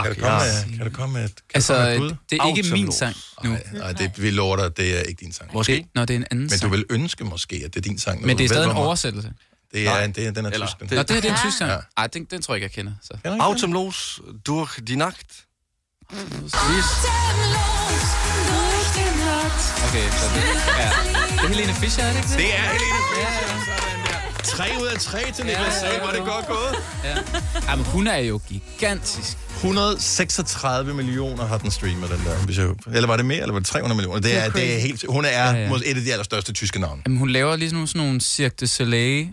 Speaker 1: Kan du komme med, kan du komme med, et- kan
Speaker 20: Altså,
Speaker 1: komme med
Speaker 20: det er ikke min sang nu.
Speaker 1: Nej, nej, det, vi lover dig, det er ikke din sang.
Speaker 2: Måske.
Speaker 20: Det, når det er en anden
Speaker 1: Men du
Speaker 20: sang.
Speaker 1: vil ønske måske, at det er din sang.
Speaker 20: Men det er stadig en oversættelse.
Speaker 1: Det er,
Speaker 2: Nej.
Speaker 1: det er, den er
Speaker 2: Eller-
Speaker 1: tysk. den.
Speaker 20: Nå, det her det er en tysk sang.
Speaker 1: Ja.
Speaker 20: Ej, den, den tror jeg ikke, jeg kender. Så.
Speaker 1: Kender?
Speaker 2: Atemlos durch die Nacht.
Speaker 20: Okay, så det, ja. det er Helene Fischer, er det ikke det?
Speaker 1: Det er Helene Fischer. Sådan der. Tre ud af tre til Niklas Sager. Var det godt gået?
Speaker 20: Ja. Jamen, hun er jo gigantisk.
Speaker 1: 136 millioner har den streamet, den der. Hvis jeg, eller var det mere, eller var det 300 millioner? Det er, det er helt, hun er
Speaker 20: Ja, ja.
Speaker 1: et af de allerstørste tyske navne.
Speaker 20: Jamen, hun laver lige sådan nogle, sådan nogle Cirque du Soleil,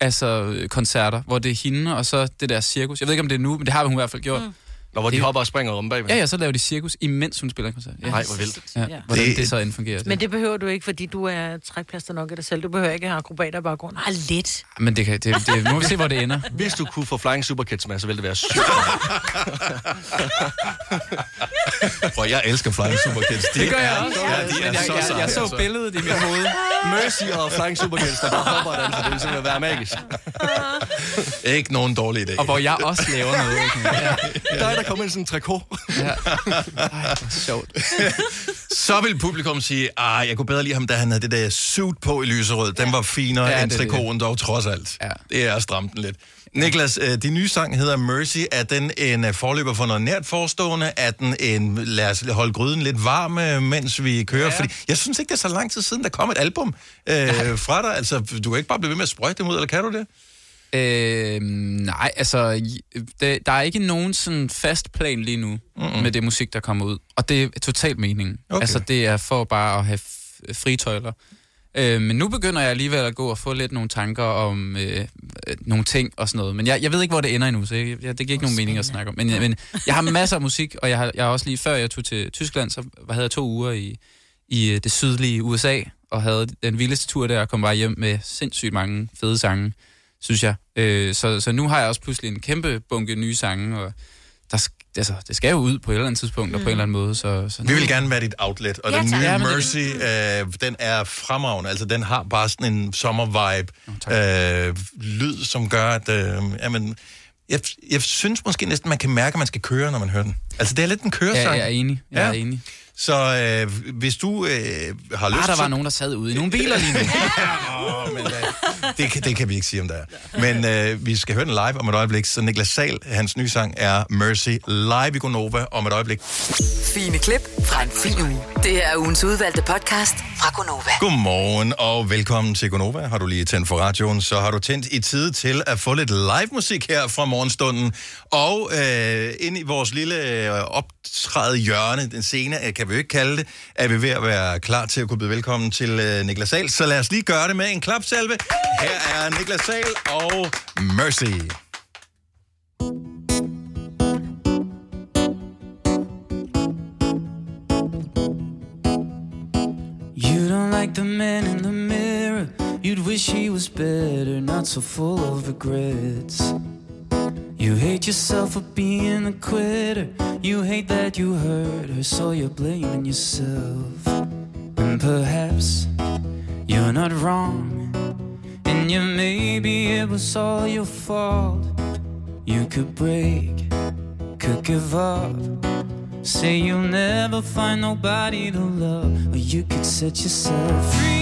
Speaker 20: altså øh, koncerter, hvor det er hende, og så det der cirkus. Jeg ved ikke, om det er nu, men det har hun i hvert fald gjort. Mm.
Speaker 2: Nå, hvor de hopper og springer om bagved.
Speaker 20: Ja, ja, så laver de cirkus, imens hun spiller en koncert. Ja.
Speaker 2: Nej, hvor vildt.
Speaker 20: Ja. Hvordan det,
Speaker 1: Det-
Speaker 20: det så end fungerer.
Speaker 3: Men det behøver du ikke, fordi du er trækplaster nok i dig selv. Du behøver ikke have akrobater i baggrunden.
Speaker 5: Ah, lidt.
Speaker 20: Men det, kan, det, det, nu må vi se, hvor det ender. [laughs]
Speaker 2: Hvis du kunne få Flying Superkids med, så ville det være sygt. [laughs]
Speaker 1: Prøv, jeg elsker Flying Superkids. De
Speaker 20: Det gør jeg også.
Speaker 1: Ja, de er
Speaker 20: jeg,
Speaker 1: så
Speaker 20: jeg,
Speaker 1: seje,
Speaker 20: jeg så
Speaker 1: altså.
Speaker 20: billedet i mit hoved.
Speaker 2: Mercy og Flying Superkids, der bare hopper den, så det ville simpelthen være magisk. [laughs]
Speaker 1: Ikke nogen dårlig idé.
Speaker 20: Og hvor jeg også laver noget. Ikke? Ja.
Speaker 2: Der er der kommet sådan en trikot.
Speaker 20: Ja. Ej, sjovt. [laughs]
Speaker 1: Så vil publikum sige, ah, jeg kunne bedre lide ham, da han havde det der suit på i lyserød. Den var finere
Speaker 20: Ja,
Speaker 1: ja, end
Speaker 20: det
Speaker 1: trikoten dog, trods alt.
Speaker 20: Ja.
Speaker 1: Det er at stramme den lidt. Niklas, øh, din nye sang hedder Mercy. Er den en øh, forløber for noget nært forestående? Er den en, lad os holde gryden lidt varm, øh, mens vi kører? Ja. Fordi jeg synes ikke, det er så lang tid siden, der kom et album øh, fra dig. Altså, du kan ikke bare blive ved med at sprøjte dem ud, eller kan du det?
Speaker 20: Øh, nej, altså, det, der er ikke nogen sådan fast plan lige nu mm-hmm. med det musik, der kommer ud. Og det er totalt meningen.
Speaker 1: Okay.
Speaker 20: Altså, det er for bare at have fritøjler.
Speaker 5: Øh, men nu begynder jeg alligevel at gå og få lidt nogle tanker om øh, øh, nogle ting og sådan noget. Men jeg, jeg ved ikke, hvor det ender endnu, så jeg, jeg, det giver ikke nogen mening at snakke om. Men, jeg- men jeg har masser af musik, og jeg har, jeg har også lige før jeg tog til Tyskland, så havde jeg to uger i, i øh, det sydlige USA, og havde den vildeste tur der, og kom bare hjem med sindssygt mange fede sange, synes jeg. Øh, så, så nu har jeg også pludselig en kæmpe bunke nye sange, og der, altså, det skal jo ud på et eller andet tidspunkt, og på en eller anden måde. Så, så
Speaker 1: Vi vil gerne være dit outlet, og
Speaker 5: Ja,
Speaker 1: den nye
Speaker 5: Ja,
Speaker 1: Mercy, øh, den er fremragende. Altså, den har bare sådan en sommervibe, øh, lyd, som gør, at... Øh, jamen, jeg, jeg synes måske næsten, man kan mærke, at man skal køre, når man hører den. Altså, det er lidt en køresang.
Speaker 5: Ja, jeg er enig. Jeg er enig.
Speaker 1: Så øh, hvis du øh, har lyst
Speaker 5: Ah, der var nogen, der sad ude i nogle biler lige nu. [laughs]
Speaker 1: Åh, men, øh, det, kan, det kan vi ikke sige, om der er. Men øh, vi skal høre den live om et øjeblik. Så Niklas Sal, hans nye sang er Mercy, live i Gonova om et øjeblik.
Speaker 4: Fine klip fra en fin uge. Det her er ugens udvalgte podcast fra Gonova.
Speaker 1: Godmorgen og velkommen til Gonova. Har du lige tændt for radioen, så har du tændt i tide til at få lidt live musik her fra morgenstunden. Og øh, ind i vores lille øh, optræde hjørne, den scene øh, kan vi jo ikke kalde det, er vi ved at være klar til at kunne byde velkommen til øh, Niklas Sal. Så lad os lige gøre det med en klapsalve. Her er Niklas Sal og Mercy.
Speaker 20: You don't like the man in the mirror. You'd wish he was better, not so full of regrets. You hate yourself for being a quitter. You hate that you hurt her, so you're blaming yourself. And perhaps you're not wrong. And you maybe it was all your fault. You could break, could give up. Say you'll never find nobody to love, or you could set yourself free.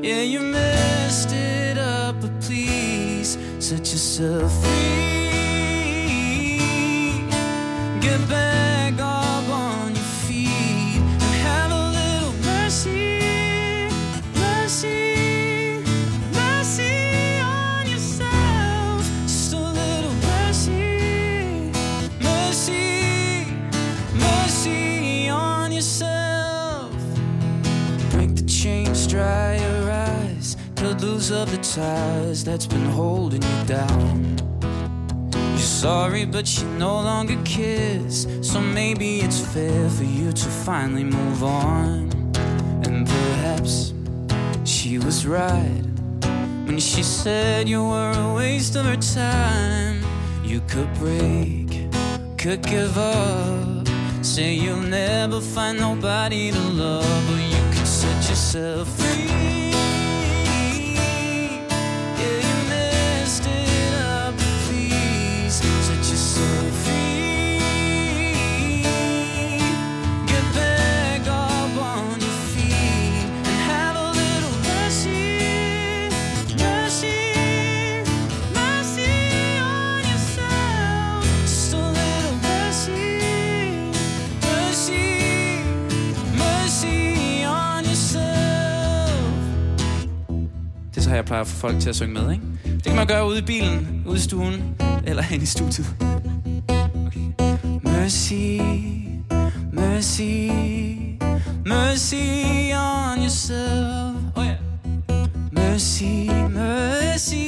Speaker 20: Yeah, you missed it set yourself free. Get back Of the ties that's been holding you down. You're sorry, but you no longer kiss. So maybe it's fair for you to finally move on. And perhaps she was right when she said you were a waste of her time. You could break, could give up. Say you'll never find nobody to love, or you could set yourself free. Jeg plejer at få folk til at synge med, ikke? Det kan man gøre ude i bilen, ude i stuen, eller hen i studiet. Okay. Mercy, mercy, mercy on yourself. Oh yeah. Mercy, mercy,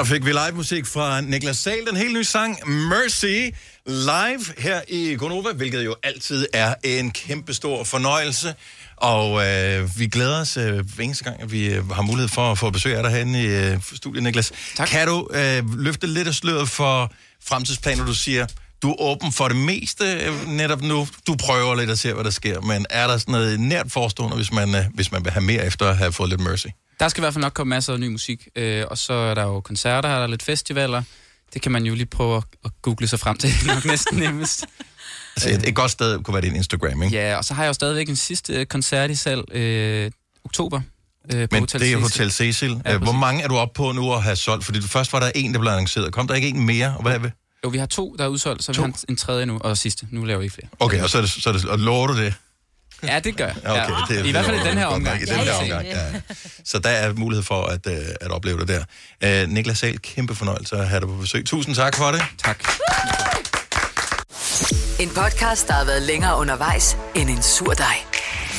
Speaker 1: Så fik vi live musik fra Niklas Sahl, den helt nye sang Mercy, live her i Gonova, hvilket jo altid er en kæmpe stor fornøjelse. Og øh, vi glæder os øh, hver eneste gang, at vi øh, har mulighed for at få besøg af dig herinde i øh, studiet, Niklas. Tak. Kan du øh, løfte lidt af sløret for fremtidsplaner, du siger, du er åben for det meste øh, netop nu. Du prøver lidt at se, hvad der sker, men er der sådan noget nært forestående, hvis man, øh, hvis man vil have mere efter at have fået lidt mercy?
Speaker 20: Der skal i hvert fald nok komme masser af ny musik. Øh, og så er der jo koncerter, der er lidt festivaler. Det kan man jo lige prøve at, at google sig frem til. [laughs] Nok næsten nemmest.
Speaker 1: Altså, et, et godt sted kunne være din Instagram, ikke?
Speaker 20: Ja, og så har jeg jo stadigvæk en sidste øh, koncert i salg øh, oktober. Øh, på
Speaker 1: Men
Speaker 20: Hotel
Speaker 1: det er
Speaker 20: Cecil.
Speaker 1: Hotel Cecil.
Speaker 20: Ja,
Speaker 1: Ja, Hvor
Speaker 20: præcis.
Speaker 1: mange er du oppe på nu at have solgt? Fordi først var der en, der blev annonceret. Kom der ikke en mere? Og Hvad er det?
Speaker 20: Jo, vi har to, der er udsolgt, så
Speaker 1: To?
Speaker 20: vi har en, en tredje nu, og sidste. Nu laver vi ikke flere.
Speaker 1: Okay, og så er det, så er det, og lover du det?
Speaker 20: Ja, det gør jeg.
Speaker 1: Ja, okay,
Speaker 20: ja.
Speaker 1: det
Speaker 20: I hvert fald i den her omgang.
Speaker 1: I den her omgang, ja. Så der er mulighed for at, uh, at opleve det der. Uh, Niklas Sahl, kæmpe fornøjelse at have dig på besøg. Tusind tak for det.
Speaker 20: Tak.
Speaker 4: En podcast, der har været længere undervejs end en sur dej.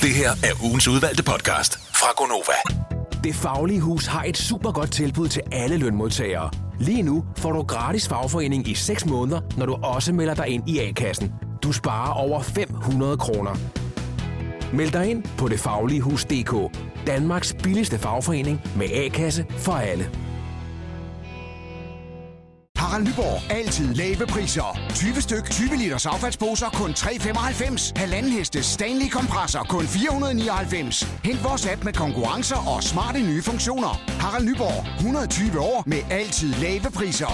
Speaker 6: Det her er ugens udvalgte podcast fra Gonova.
Speaker 17: Det Faglige Hus har et super godt tilbud til alle lønmodtagere. Lige nu får du gratis fagforening i 6 måneder, når du også melder dig ind i A-kassen. Du sparer over 500 kroner. Meld dig ind på detfagligehus.dk. Danmarks billigste fagforening med A-kasse for alle.
Speaker 13: Harald Nyborg. Altid lave priser. 20 styk, 20 liters affaldsposer kun 3,95. Halvanden heste Stanley kompresser kun 499. Hent vores app med konkurrencer og smarte nye funktioner. Harald Nyborg. 120 år med altid lave priser.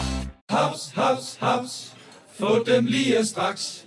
Speaker 18: Haps, haps, haps. Få dem lige straks.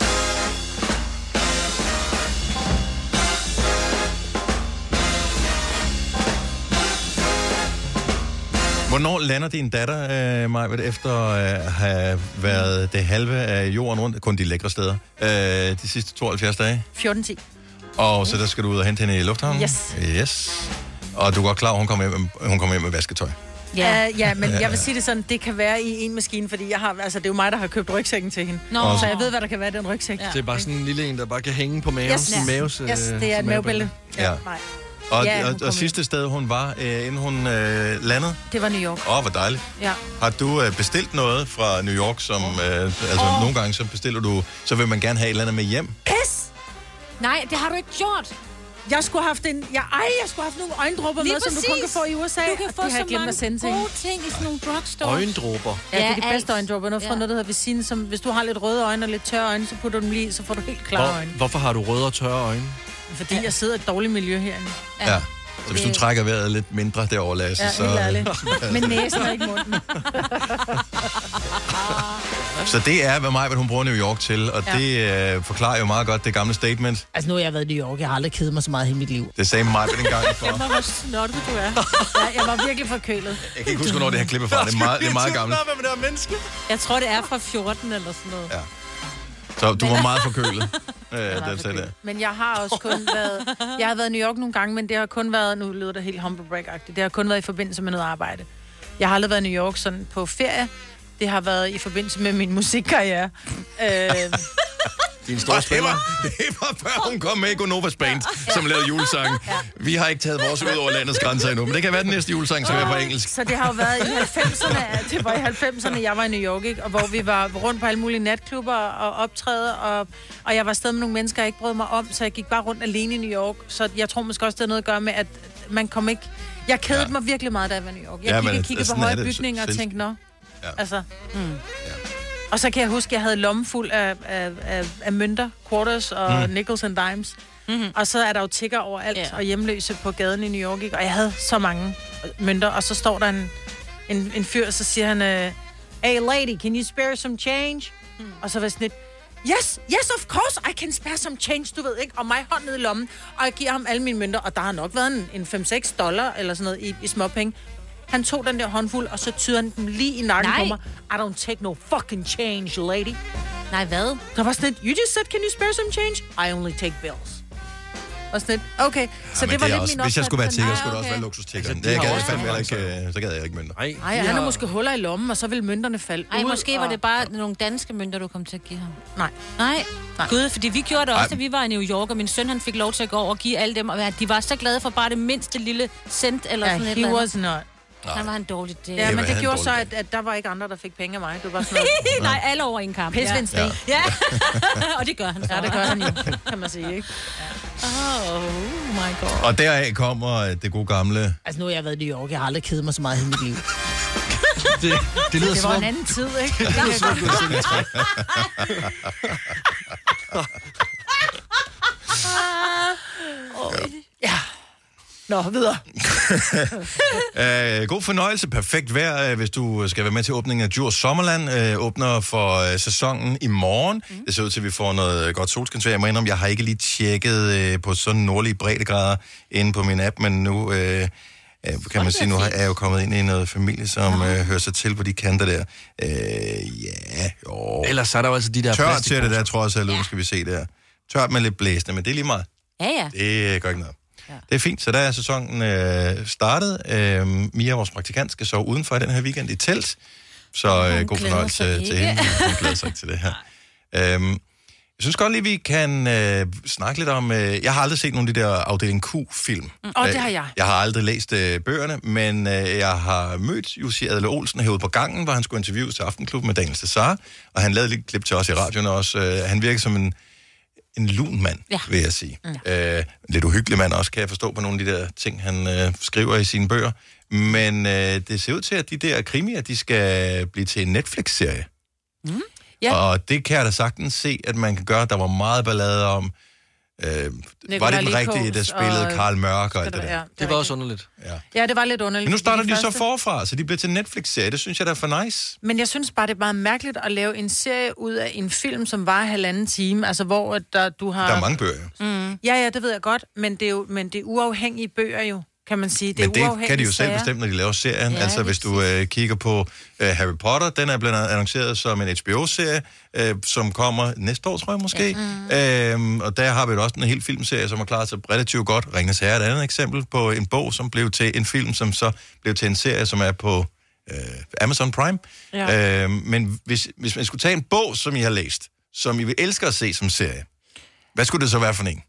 Speaker 1: Hvornår lander din datter, øh, Majbet, efter at øh, have været det halve af jorden rundt, kun de lækre steder, øh, de sidste 72 dage?
Speaker 3: 14-10.
Speaker 1: Og så der skal du ud og hente hende i lufthavnen?
Speaker 3: Yes.
Speaker 1: Yes. Og du er godt klar, at hun kommer hjem, med- hun kommer hjem med vasketøj.
Speaker 3: Ja, uh, ja men
Speaker 1: Ja,
Speaker 3: jeg
Speaker 1: ja.
Speaker 3: vil sige det sådan, det kan være i en maskine, fordi jeg har, altså, det er jo mig, der har købt rygsækken til hende.
Speaker 2: Nå.
Speaker 3: Så jeg ved, hvad der kan være i den rygsæk.
Speaker 2: Det er bare sådan en lille en, der bare kan hænge på maven.
Speaker 3: Yes,
Speaker 2: en maves,
Speaker 3: yes,
Speaker 2: øh,
Speaker 3: det er et mavebælte.
Speaker 1: Ja.
Speaker 3: Nej.
Speaker 1: Og,
Speaker 3: Ja,
Speaker 1: ja, og, og sidste sted, hun var, øh, inden hun øh, landede?
Speaker 3: Det var New York.
Speaker 1: Åh, oh, hvor dejligt.
Speaker 3: Ja.
Speaker 1: Har du øh, bestilt noget fra New York, som... Øh, altså,
Speaker 5: Åh.
Speaker 1: nogle gange så bestiller du... Så vil man gerne have et eller andet med hjem.
Speaker 3: Pis!
Speaker 5: Nej, det har du ikke gjort.
Speaker 3: Jeg skulle have haft en... Jeg, ej, jeg skulle have haft nogle øjendråber
Speaker 5: Lige
Speaker 3: med, som du kun kan få i USA.
Speaker 5: Du kan få så mange
Speaker 3: at sende
Speaker 5: gode
Speaker 3: hende.
Speaker 5: ting i sådan nogle drugstore.
Speaker 2: Øjendråber.
Speaker 3: Ja, det er
Speaker 5: Ja,
Speaker 3: de bedste øjendråber. Noget fra
Speaker 5: Ja.
Speaker 3: noget, der hedder Vicine, som hvis du har lidt røde øjne og lidt tørre øjne, så putter du dem lige så får du helt klare
Speaker 2: Hvor,
Speaker 3: øjne.
Speaker 2: hvorfor har du røde og tørre øjne?
Speaker 3: Fordi jeg sidder i et dårligt miljø herinde.
Speaker 1: Ja. Så hvis du trækker vejret lidt mindre derovre, Lasse,
Speaker 3: Ja,
Speaker 1: så...
Speaker 3: ærligt. Men næsen er ikke munden. [laughs]
Speaker 1: Så det er, hvad mig, hun bruger New York til, og
Speaker 3: Ja.
Speaker 1: det øh, forklarer jo meget godt det gamle statement.
Speaker 3: Altså, nu har jeg været i New York. Jeg har aldrig kedet mig så meget i mit liv.
Speaker 1: Det sagde mig en gang for.
Speaker 3: Jeg var, hvor snottet du er. Ja, jeg var virkelig forkølet.
Speaker 1: Jeg kan ikke huske, hvornår det her klip er fra. Det er meget, det er meget [laughs] gammelt.
Speaker 2: med det her menneske.
Speaker 3: Jeg tror, det er fra 14 eller sådan noget.
Speaker 1: Ja. Så du var meget forkølet. [laughs] Øh, det sagde det.
Speaker 3: Men jeg har også kun [laughs] været... Jeg har været i New York nogle gange, men det har kun været... Nu lyder det helt humble brag-agtigt. Det har kun været i forbindelse med noget arbejde. Jeg har aldrig været i New York sådan på ferie. Det har været i forbindelse med min musikkarriere. [laughs] Øh,
Speaker 1: Din store det var, [laughs] det var før hun kom med i Gonovas Band, som lavede julesange. Vi har ikke taget vores ud over landets grænser endnu, men det kan være den næste julesang, som er på engelsk.
Speaker 3: Så det har jo været i 90'erne, [laughs] det var i 90'erne, jeg var i New York, ikke? og hvor vi var rundt på alle mulige natklubber og optræde, og, og jeg var stadig med nogle mennesker, jeg ikke brød mig om, så jeg gik bare rundt alene i New York. Så jeg tror måske også, det har noget at gøre med, at man kom ikke... Jeg kedede ja. mig virkelig meget, da jeg var i New York. Jeg
Speaker 1: Ja,
Speaker 3: kiggede, kiggede på høje bygninger og tænkte, nå,
Speaker 1: Ja.
Speaker 3: altså... Mm. Ja. Og så kan jeg huske, at jeg havde lommen fuld af, af, af, af mønter, quarters og
Speaker 1: Mm.
Speaker 3: nickels and dimes. Mm-hmm. Og så er der jo tigger overalt ja. og hjemløse på gaden i New York. Ikke? Og jeg havde så mange mønter. Og så står der en, en, en fyr, og så siger han, øh, Hey lady, can you spare some change? Mm. Og så var jeg sådan lidt, Yes, yes, of course, I can spare some change, du ved ikke. Og mig hånd ned i lommen, og jeg giver ham alle mine mønter. Og der har nok været en, en 5-6 dollar eller sådan noget i, i småpenge. Han tog den der håndfuld, og så tyder han dem lige i nakken
Speaker 5: Nej.
Speaker 3: på mig. I don't take no fucking change, lady.
Speaker 5: Nej, hvad?
Speaker 3: Der var sådan lidt, you just said, can you spare some change? I only take bills. Og sådan lidt, okay. Så
Speaker 1: Ja,
Speaker 3: det var
Speaker 1: er
Speaker 3: lidt
Speaker 1: også,
Speaker 3: min
Speaker 1: hvis jeg skulle være tigger, skulle det også være luksustiggeren.
Speaker 2: Altså, de
Speaker 1: det gad jeg fandme ikke, øh, så gad jeg ikke mønter.
Speaker 2: Nej,
Speaker 3: Ej, han har måske huller i lommen, og så vil mønterne falde
Speaker 5: Ej,
Speaker 3: ud.
Speaker 5: måske var det bare nogle danske mønter, du kom til at give ham.
Speaker 3: Nej.
Speaker 5: Nej. Nej. Gud, fordi vi gjorde det også,
Speaker 1: Ej.
Speaker 5: da vi var i New York, og min søn han fik lov til at gå over og give alle dem, og de var så glade for bare det mindste lille cent eller
Speaker 3: Ja,
Speaker 5: sådan et
Speaker 3: he was
Speaker 5: andet.
Speaker 3: Not.
Speaker 5: Han var en dårlig dag.
Speaker 3: Ja,
Speaker 1: Det
Speaker 3: men det gjorde så, at, at der var ikke andre, der fik penge af mig. Det var sådan noget. [laughs]
Speaker 5: Nej, alle over en kamp.
Speaker 3: Pisvindstig.
Speaker 5: Ja. ja. [laughs] og det gør han så.
Speaker 3: Ja, det gør han jo, kan man sige, ikke? Oh my god.
Speaker 1: Og deraf kommer øh, det gode gamle...
Speaker 3: Altså, nu har jeg været i New York. Jeg har aldrig kedet mig så meget i mit liv. [laughs]
Speaker 1: Det, det lyder
Speaker 3: det
Speaker 1: som
Speaker 3: var
Speaker 1: om-
Speaker 3: en anden tid, ikke?
Speaker 1: Det lyder som om, du har.
Speaker 3: Ja. Nå, videre.
Speaker 1: Uh, [laughs] god fornøjelse, perfekt vejr, uh, hvis du skal være med til åbningen af Djurs Sommerland. Uh, åbner for uh, sæsonen i morgen. Mm. Det ser ud til, at vi får noget øh, godt solskinsvejr. Jeg må indrømme, jeg har ikke lige tjekket uh, på sådan nordlige breddegrader inde på min app, men nu uh, uh, kan man sige, nu har- er jeg jo kommet ind i noget familie, som uh, hører sig til på de kanter der. Uh, ja, jo.
Speaker 2: Ellers er der jo altså de der
Speaker 1: Tørt ser det der, trods alt, ja. skal vi se der. Tørt med lidt blæsende, men det er lige meget.
Speaker 5: Ja, ja.
Speaker 1: Det øh, gør ikke noget. Ja. Det er fint, så der er sæsonen øh, startet. Øh, Mia, vores praktikant, skal sove udenfor i den her weekend i telt. Så øh, god fornøjelse til hende. Hun glæder sig til det her. Øhm, jeg synes godt lige, vi kan øh, snakke lidt om... Øh, jeg har aldrig set nogen af de der afdeling Q-film.
Speaker 3: Mm. Åh, det har jeg.
Speaker 1: Jeg har aldrig læst øh, bøgerne, men øh, jeg har mødt Jussi Adler Olsen herude på gangen, hvor han skulle interviews til Aftenklubben med Daniel Cesar, og han lavede lidt klip til os i radioen også. Øh, han virker som en, en lun mand, ja. vil jeg sige. Mm. Øh, lidt uhyggelig mand også, kan jeg forstå på nogle af de der ting, han øh, skriver i sine bøger. Men øh, det ser ud til, at de der krimier, de skal blive til en Netflix-serie.
Speaker 3: Mm. Ja.
Speaker 1: Og det kan jeg da sagtens se, at man kan gøre. Der var meget ballade om... Øh, var det den rigtige, der spillede
Speaker 3: og-
Speaker 1: Karl Mørk og alt det
Speaker 3: det
Speaker 1: der?
Speaker 3: være-
Speaker 2: Det var også underligt.
Speaker 3: Ja, det var lidt underligt.
Speaker 1: Men nu starter
Speaker 3: fordi
Speaker 1: de så forfra, så de bliver til Netflix-serie. Det synes jeg, der er for nice.
Speaker 3: Men jeg synes bare, det er meget mærkeligt at lave en serie ud af en film, som var halvanden time. Altså, hvor at der, du har...
Speaker 1: Der er mange bøger.
Speaker 3: Mm. Ja, ja, det ved jeg godt. Men det er jo men det er uafhængige bøger jo, kan man sige. Det er
Speaker 1: Men det kan de jo selv
Speaker 3: sager.
Speaker 1: bestemme, når de laver serien.
Speaker 3: Ja,
Speaker 1: altså, hvis du øh, kigger på øh, Harry Potter, den er blevet annonceret som en HBO-serie, øh, som kommer næste år, tror jeg måske. Ja. Mm. Øhm, og der har vi jo også en helt filmserie, som har klaret sig relativt godt. Ringens Herre er et andet eksempel på en bog, som blev til en film, som så blev til en serie, som er på øh, Amazon Prime.
Speaker 3: Ja.
Speaker 1: Øhm, men hvis, hvis man skulle tage en bog, som I har læst, som I vil elske at se som serie, hvad skulle det så være for en?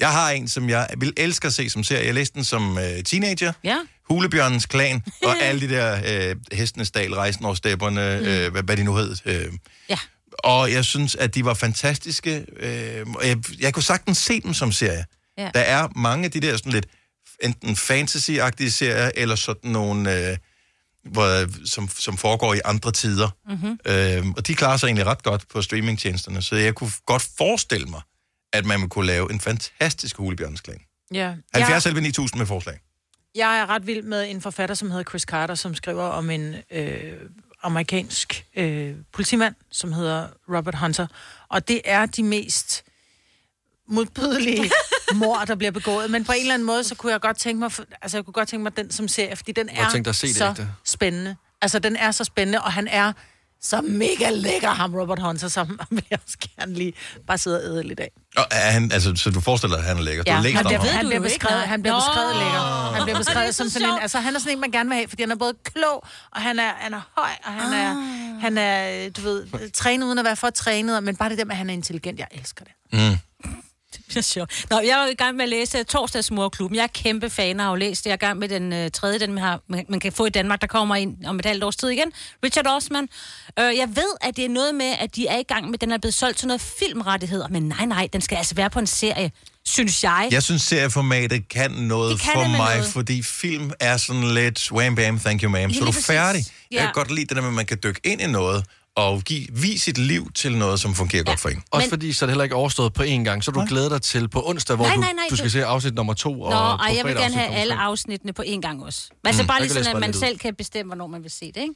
Speaker 1: Jeg har en, som jeg vil elske at se som serie. Jeg læste den som øh, teenager.
Speaker 5: Ja.
Speaker 1: Hulebjørnens klan, [laughs] og alle de der øh, hestenes dal, rejsen over stepperne, mm. øh, hvad, hvad de nu hed. Øh.
Speaker 5: Ja.
Speaker 1: Og jeg synes, at de var fantastiske. Øh, jeg, jeg kunne sagtens se dem som serie.
Speaker 5: Ja.
Speaker 1: Der er mange af de der sådan lidt enten fantasy-agtige serier, eller sådan nogle, øh, hvor, som, som foregår i andre tider.
Speaker 5: Mm-hmm.
Speaker 1: Øh, og de klarer sig egentlig ret godt på streamingtjenesterne, så jeg kunne godt forestille mig, at man kunne lave en fantastisk hulebjørnsklan.
Speaker 3: Ja.
Speaker 1: 70 11 9000 med forslag.
Speaker 3: Jeg er ret vild med en forfatter, som hedder Chris Carter, som skriver om en øh, amerikansk øh, politimand, som hedder Robert Hunter. Og det er de mest modbydelige [laughs] mor, der bliver begået. Men på en eller anden måde, så kunne jeg godt tænke mig, altså jeg kunne godt tænke mig den som serie, fordi den er
Speaker 2: det
Speaker 3: så
Speaker 2: ægte.
Speaker 3: spændende. Altså den er så spændende, og han er så mega lækker, ham Robert Hunter, som [laughs] vil jeg også gerne lige bare sidde og æde lidt af.
Speaker 1: Og er han, altså, så du forestiller dig, at han er lækker? Du har læst
Speaker 3: han bliver, han bliver beskrevet, han bliver beskrevet lækker. Han bliver
Speaker 5: er
Speaker 3: beskrevet som sådan en, altså han er sådan en, man gerne vil have, fordi han er både klog, og han er, han er høj, og han er,
Speaker 5: Ah.
Speaker 3: han er, du ved, trænet uden at være for trænet, men bare det der med, at han er intelligent, jeg elsker det.
Speaker 1: Mm.
Speaker 5: Sjovt. Nå, jeg jo i gang med at læse Torsdags Morklubben. Jeg er kæmpe fan og har læst det. Jeg er i gang med den øh, tredje, den man, har, man, kan få i Danmark, der kommer ind om et halvt års tid igen. Richard Osman. Øh, jeg ved, at det er noget med, at de er i gang med, den er blevet solgt til noget filmrettigheder. Men nej, nej, den skal altså være på en serie, synes jeg.
Speaker 1: Jeg synes, serieformatet kan noget
Speaker 5: Det kan
Speaker 1: for mig,
Speaker 5: noget.
Speaker 1: fordi film er sådan lidt wham bam, thank you ma'am, så er du
Speaker 5: præcis.
Speaker 1: færdig. Jeg
Speaker 5: Ja.
Speaker 1: kan godt lide det der med, at man kan dykke ind i noget, og give, vise sit liv til noget, som fungerer ja. godt for en.
Speaker 2: Også Men... fordi, så er det heller ikke overstået på én gang. Så du glæder dig til på onsdag, hvor
Speaker 5: Nej,
Speaker 2: du,
Speaker 5: nej, nej,
Speaker 2: du skal
Speaker 5: du-
Speaker 2: se afsnit nummer to.
Speaker 5: Nå,
Speaker 2: og
Speaker 5: og
Speaker 2: på
Speaker 5: ej, jeg vil gerne have alle afsnittene på én gang også. Altså
Speaker 2: Mm.
Speaker 5: bare lige sådan, at man selv kan bestemme, hvornår man vil se det, ikke?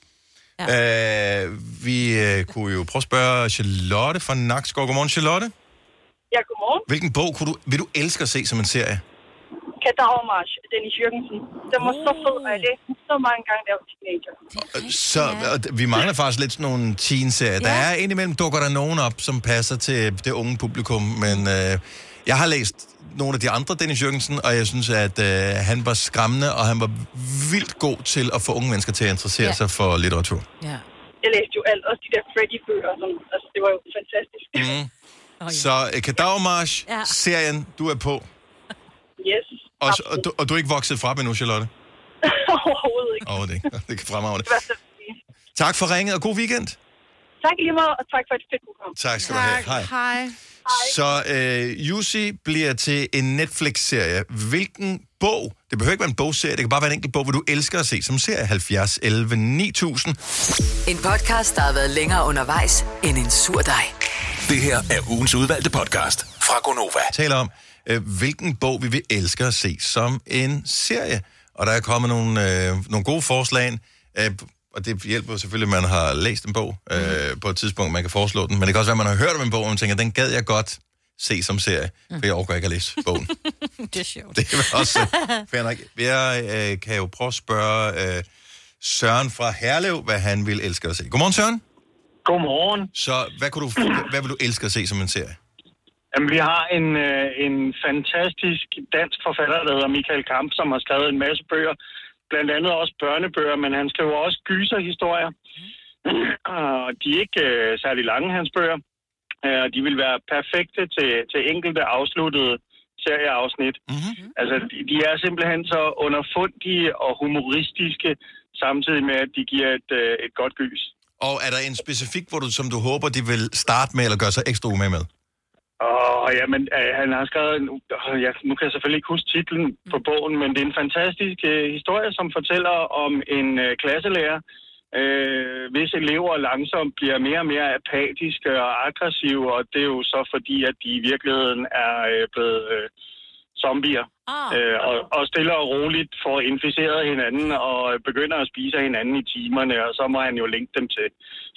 Speaker 1: Ja. Øh, vi øh, kunne jo prøve at spørge Charlotte fra Nakskov. Godmorgen, Charlotte.
Speaker 21: Ja, godmorgen.
Speaker 1: Hvilken bog kunne du, vil du elske at se som en serie?
Speaker 21: Kadavermarsch, Dennis Jørgensen. Den var så fed, og jeg læste så mange gange, var teenager.
Speaker 1: Så og vi mangler faktisk lidt sådan nogle teen-serier. Der er indimellem dukker der nogen op, som passer til det unge publikum, men øh, jeg har læst nogle af de andre Dennis Jørgensen, og jeg synes, at øh, han var skræmmende, og han var vildt god til at få unge mennesker til at interessere
Speaker 21: Ja.
Speaker 1: sig for litteratur.
Speaker 3: Ja.
Speaker 21: Jeg læste jo alt, også de der Freddy-bøger, som, altså det var jo fantastisk.
Speaker 1: Mm. Så øh, Kadavermarsch-serien, du er på.
Speaker 21: Yes,
Speaker 1: Og, og, du, og du er ikke vokset fra dem endnu, Charlotte? [laughs]
Speaker 21: overhovedet ikke.
Speaker 1: Overhovedet ikke. [laughs] Det kan fremragende. Tak for ringet, og god weekend.
Speaker 21: Tak i lige meget, og tak for et fedt program.
Speaker 1: Tak skal du have. Hej.
Speaker 3: Hej.
Speaker 1: Så øh, Jussi bliver til en Netflix-serie. Hvilken bog, det behøver ikke være en bogserie, det kan bare være en enkelt bog, hvor du elsker at se som serie 70 11 9000.
Speaker 4: En podcast, der har været længere undervejs end en sur dej.
Speaker 6: Det her er ugens udvalgte podcast fra Gonova.
Speaker 1: taler om, hvilken bog vi vil elske at se som en serie. Og der er kommet nogle, øh, nogle gode forslag, øh, og det hjælper selvfølgelig, at man har læst en bog øh, på et tidspunkt, man kan foreslå den. Men det kan også være, at man har hørt om en bog, og man tænker, den gad jeg godt se som serie, for jeg overgår ikke at læse bogen. [laughs]
Speaker 5: det er sjovt.
Speaker 1: Det er [laughs] også øh, fair nok. Jeg øh, kan jo prøve at spørge øh, Søren fra Herlev, hvad han vil elske at se. Godmorgen, Søren.
Speaker 22: Godmorgen.
Speaker 1: Så hvad, kunne du, hvad vil du elske at se som en serie?
Speaker 22: Jamen, vi har en, øh, en fantastisk dansk forfatter, der hedder Michael Kamp, som har skrevet en masse bøger. Blandt andet også børnebøger, men han skriver også gyserhistorier. [clears throat] Og de er ikke øh, særlig lange, hans bøger. Øh, de vil være perfekte til, til enkelte afsluttede serieafsnit. Mm-hmm. Altså, de, de er simpelthen så underfundige og humoristiske, samtidig med, at de giver et, øh, et godt gys.
Speaker 1: Og er der en specifik, hvor du, som du håber, de vil starte med, eller gøre sig ekstra umage med?
Speaker 22: Åh, jamen, øh, han har skrevet, en- øh, ja, nu kan jeg selvfølgelig ikke huske titlen på bogen, men det er en fantastisk øh, historie, som fortæller om en øh, klasselærer, øh, hvis elever langsomt bliver mere og mere apatiske og aggressive, og det er jo så fordi, at de i virkeligheden er øh, blevet øh, zombier.
Speaker 5: Ah.
Speaker 22: Øh, og, og stille og roligt får inficeret hinanden og begynder at spise af hinanden i timerne, og så må han jo linke dem til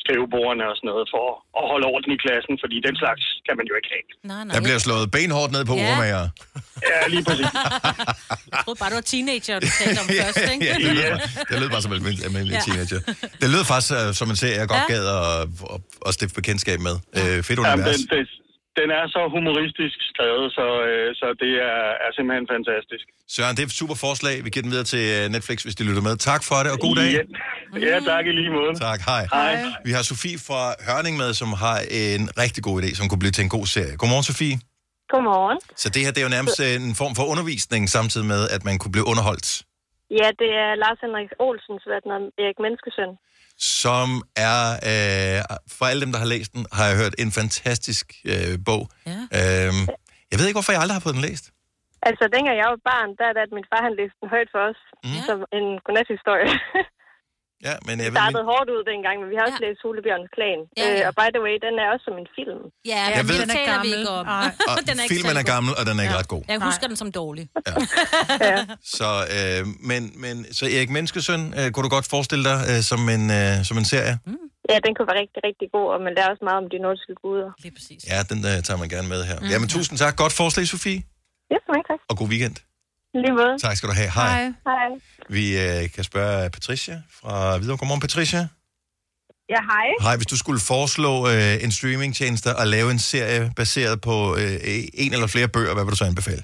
Speaker 22: skrivebordene og sådan noget for at holde orden i klassen, fordi den slags kan man jo ikke have.
Speaker 5: Nej, nej.
Speaker 1: Der bliver slået benhårdt ned på
Speaker 5: Ja.
Speaker 1: ja. urmager.
Speaker 22: Ja, lige præcis. [laughs]
Speaker 5: Jeg troede bare, du var teenager, du talte om [laughs] først, ikke?
Speaker 1: ja, det, lød, det lød bare som en almindelig,
Speaker 5: Ja.
Speaker 1: ja. teenager. Det lød faktisk uh, som en serie, jeg godt
Speaker 5: Ja.
Speaker 1: gad at, at, at stifte bekendtskab med. Uh, fedt
Speaker 22: Jamen,
Speaker 1: univers.
Speaker 22: den, den, er så humoristisk skrevet, så, øh, så det er, er simpelthen fantastisk.
Speaker 1: Søren, det er et super forslag. Vi giver den videre til øh, Netflix, hvis de lytter med. Tak for det, og god dag.
Speaker 22: Ja, ja tak i lige måde.
Speaker 1: Tak, hej.
Speaker 22: Hej.
Speaker 1: Vi har Sofie fra Hørning med, som har en rigtig god idé, som kunne blive til en god serie. Godmorgen, Sofie.
Speaker 23: Godmorgen.
Speaker 1: Så det her, det er jo nærmest øh, en form for undervisning, samtidig med, at man kunne blive underholdt.
Speaker 23: Ja, det er Lars Henrik Olsens, hvad den er, Erik Menneskesøn.
Speaker 1: Som er, øh, for alle dem, der har læst den, har jeg hørt en fantastisk øh, bog.
Speaker 23: Ja.
Speaker 1: Øhm, jeg ved ikke, hvorfor jeg aldrig har fået den læst.
Speaker 23: Altså, dengang jeg var barn, der er det, at min far han læste den højt for os, mm. som en godnathistorie. [laughs]
Speaker 1: Ja, men jeg
Speaker 23: Det startede
Speaker 1: ikke.
Speaker 23: hårdt ud dengang, men vi har også læst Hulebjørns Klan.
Speaker 5: Ja, ja.
Speaker 23: Øh, og by the way, den er også som en film.
Speaker 5: Ja,
Speaker 1: Jeg ved-
Speaker 5: den taler vi ikke om. [laughs]
Speaker 1: Og
Speaker 5: den er ikke
Speaker 1: filmen er gammel, og den er ikke
Speaker 5: Ja.
Speaker 1: ret god.
Speaker 5: Jeg husker den som dårlig. [laughs]
Speaker 1: Så, øh, men, men, så Erik Menneskesøn, øh, kunne du godt forestille dig øh, som, en, øh, som en serie?
Speaker 23: Mm. Ja, den kunne være rigtig, rigtig god, og man lærer også meget om de nordiske guder.
Speaker 5: Lige præcis.
Speaker 1: Ja, den øh, tager man gerne med her. Mm. Jamen, tusind tak. Godt forslag, Sofie.
Speaker 23: Ja, mange tak.
Speaker 1: Og god weekend.
Speaker 23: Lige måde.
Speaker 1: Tak skal du have. Hej.
Speaker 23: Hej.
Speaker 1: Vi øh, kan spørge Patricia fra Hvidovre. Godmorgen, Patricia.
Speaker 23: Ja, hej.
Speaker 1: Hej, hvis du skulle foreslå øh, en streamingtjeneste at lave en serie baseret på øh, en eller flere bøger, hvad vil du så anbefale?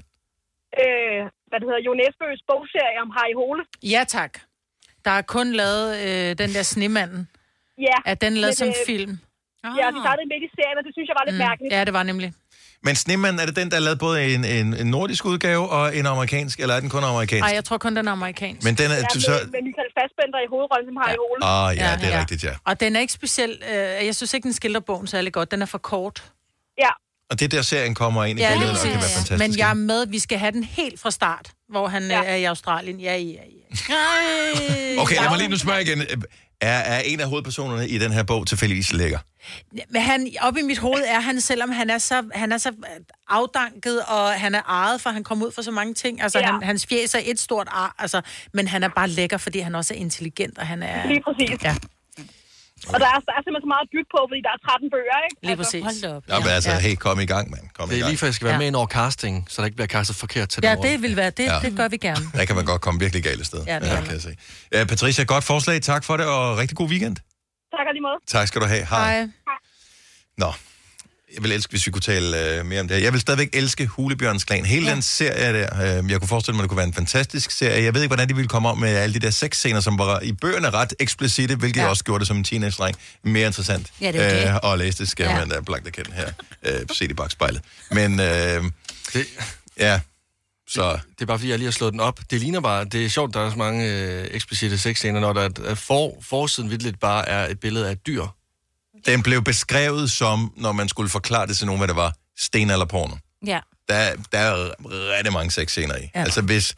Speaker 23: Øh, hvad det hedder, Jo Nesbøs bogserie om Harry Hole.
Speaker 3: Ja, tak. Der er kun lavet øh, den der snemanden.
Speaker 23: Ja.
Speaker 3: Er den lavet
Speaker 23: men,
Speaker 3: som
Speaker 23: øh,
Speaker 3: film?
Speaker 23: Ja, de startede midt i serien, og det synes jeg var lidt mm. mærkeligt.
Speaker 3: Ja, det var nemlig.
Speaker 1: Men Snemanden, er det den, der er lavet både en, en, en nordisk udgave og en amerikansk, eller er den kun amerikansk?
Speaker 3: Nej, jeg tror kun, den er amerikansk.
Speaker 1: Men den er
Speaker 23: Ja,
Speaker 1: så...
Speaker 23: med, Michael Fassbender i hovedrollen som Harry Hole.
Speaker 1: Ah, ja, det er rigtigt, ja.
Speaker 3: Og den er ikke specielt... Øh, jeg synes ikke, den skildrer bogen særlig godt. Den er for kort.
Speaker 23: Ja.
Speaker 1: Og det er der, serien kommer ind i
Speaker 3: Ja,
Speaker 1: billedet, og
Speaker 3: præcis.
Speaker 1: kan være fantastisk.
Speaker 3: Men jeg er med. Vi skal have den helt fra start, hvor han ja. er i Australien. Ja, ja, ja. [laughs]
Speaker 1: Okay, lad mig lige nu spørge igen. Er, er en af hovedpersonerne i den her bog tilfældigvis lækker?
Speaker 3: Men han, op i mit hoved er han, selvom han er så, han er så afdanket, og han er ejet, for han kommer ud for så mange ting. Altså,
Speaker 23: Ja.
Speaker 3: han, hans fjes er et stort ar, altså, men han er bare lækker, fordi han også er intelligent, og han er...
Speaker 23: Lige præcis.
Speaker 3: Ja,
Speaker 23: Og der er, der er simpelthen så meget at bygge på, fordi der er 13 bøger, ikke?
Speaker 3: lige præcis.
Speaker 5: Hold op.
Speaker 1: Ja, men altså, hey, kom i gang, mand. Kom i
Speaker 2: Det er
Speaker 1: gang.
Speaker 2: lige før, jeg skal være
Speaker 3: Ja.
Speaker 2: med ind over casting, så der ikke bliver castet forkert til
Speaker 3: Ja,
Speaker 2: den rolle.
Speaker 3: det vil være, det,
Speaker 1: Ja.
Speaker 3: ja. det gør vi gerne.
Speaker 1: Der kan man godt komme virkelig galt sted.
Speaker 3: Ja, det
Speaker 1: ja,
Speaker 3: kan
Speaker 1: jeg se. Ja, Patricia, godt forslag. Tak for det, og rigtig god weekend.
Speaker 23: Tak og lige måde.
Speaker 1: Tak skal du have. Hej. Nå, jeg vil elske, hvis vi kunne tale øh, mere om det her. Jeg vil stadigvæk elske Hulebjørns Klan. Hele ja. den serie der, øh, jeg kunne forestille mig, det kunne være en fantastisk serie. Jeg ved ikke, hvordan de ville komme om med alle de der sexscener, som var i bøgerne ret eksplicite, hvilket
Speaker 5: ja.
Speaker 1: Også gjorde det som en teenage-dreng mere interessant.
Speaker 5: Ja, det er jo det.
Speaker 1: og læse det skal
Speaker 5: Ja.
Speaker 1: man da blankt erkende her. Øh, se det i bagspejlet. Men, øh,
Speaker 2: Det,
Speaker 1: ja, så...
Speaker 2: det er bare fordi, jeg lige har slået den op. Det ligner bare, det er sjovt, der er så mange øh, eksplicite sexscener, når der er, at for, forsiden vildt bare er et billede af et dyr.
Speaker 1: Den blev beskrevet som, når man skulle forklare det til nogen, hvad det var, stenalderporno.
Speaker 5: Ja.
Speaker 1: Der, der er rigtig mange sexscener i. Ja.
Speaker 5: Ja.
Speaker 1: Altså hvis...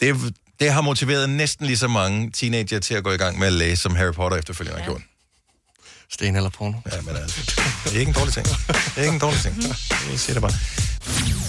Speaker 1: Det, det har motiveret næsten lige så mange teenager til at gå i gang med at læse, som Harry Potter efterfølgende ja. har gjort.
Speaker 2: Sten eller porno.
Speaker 1: Ja, men altså, det er ikke en dårlig ting. Det er ikke en dårlig ting. Jeg siger det bare.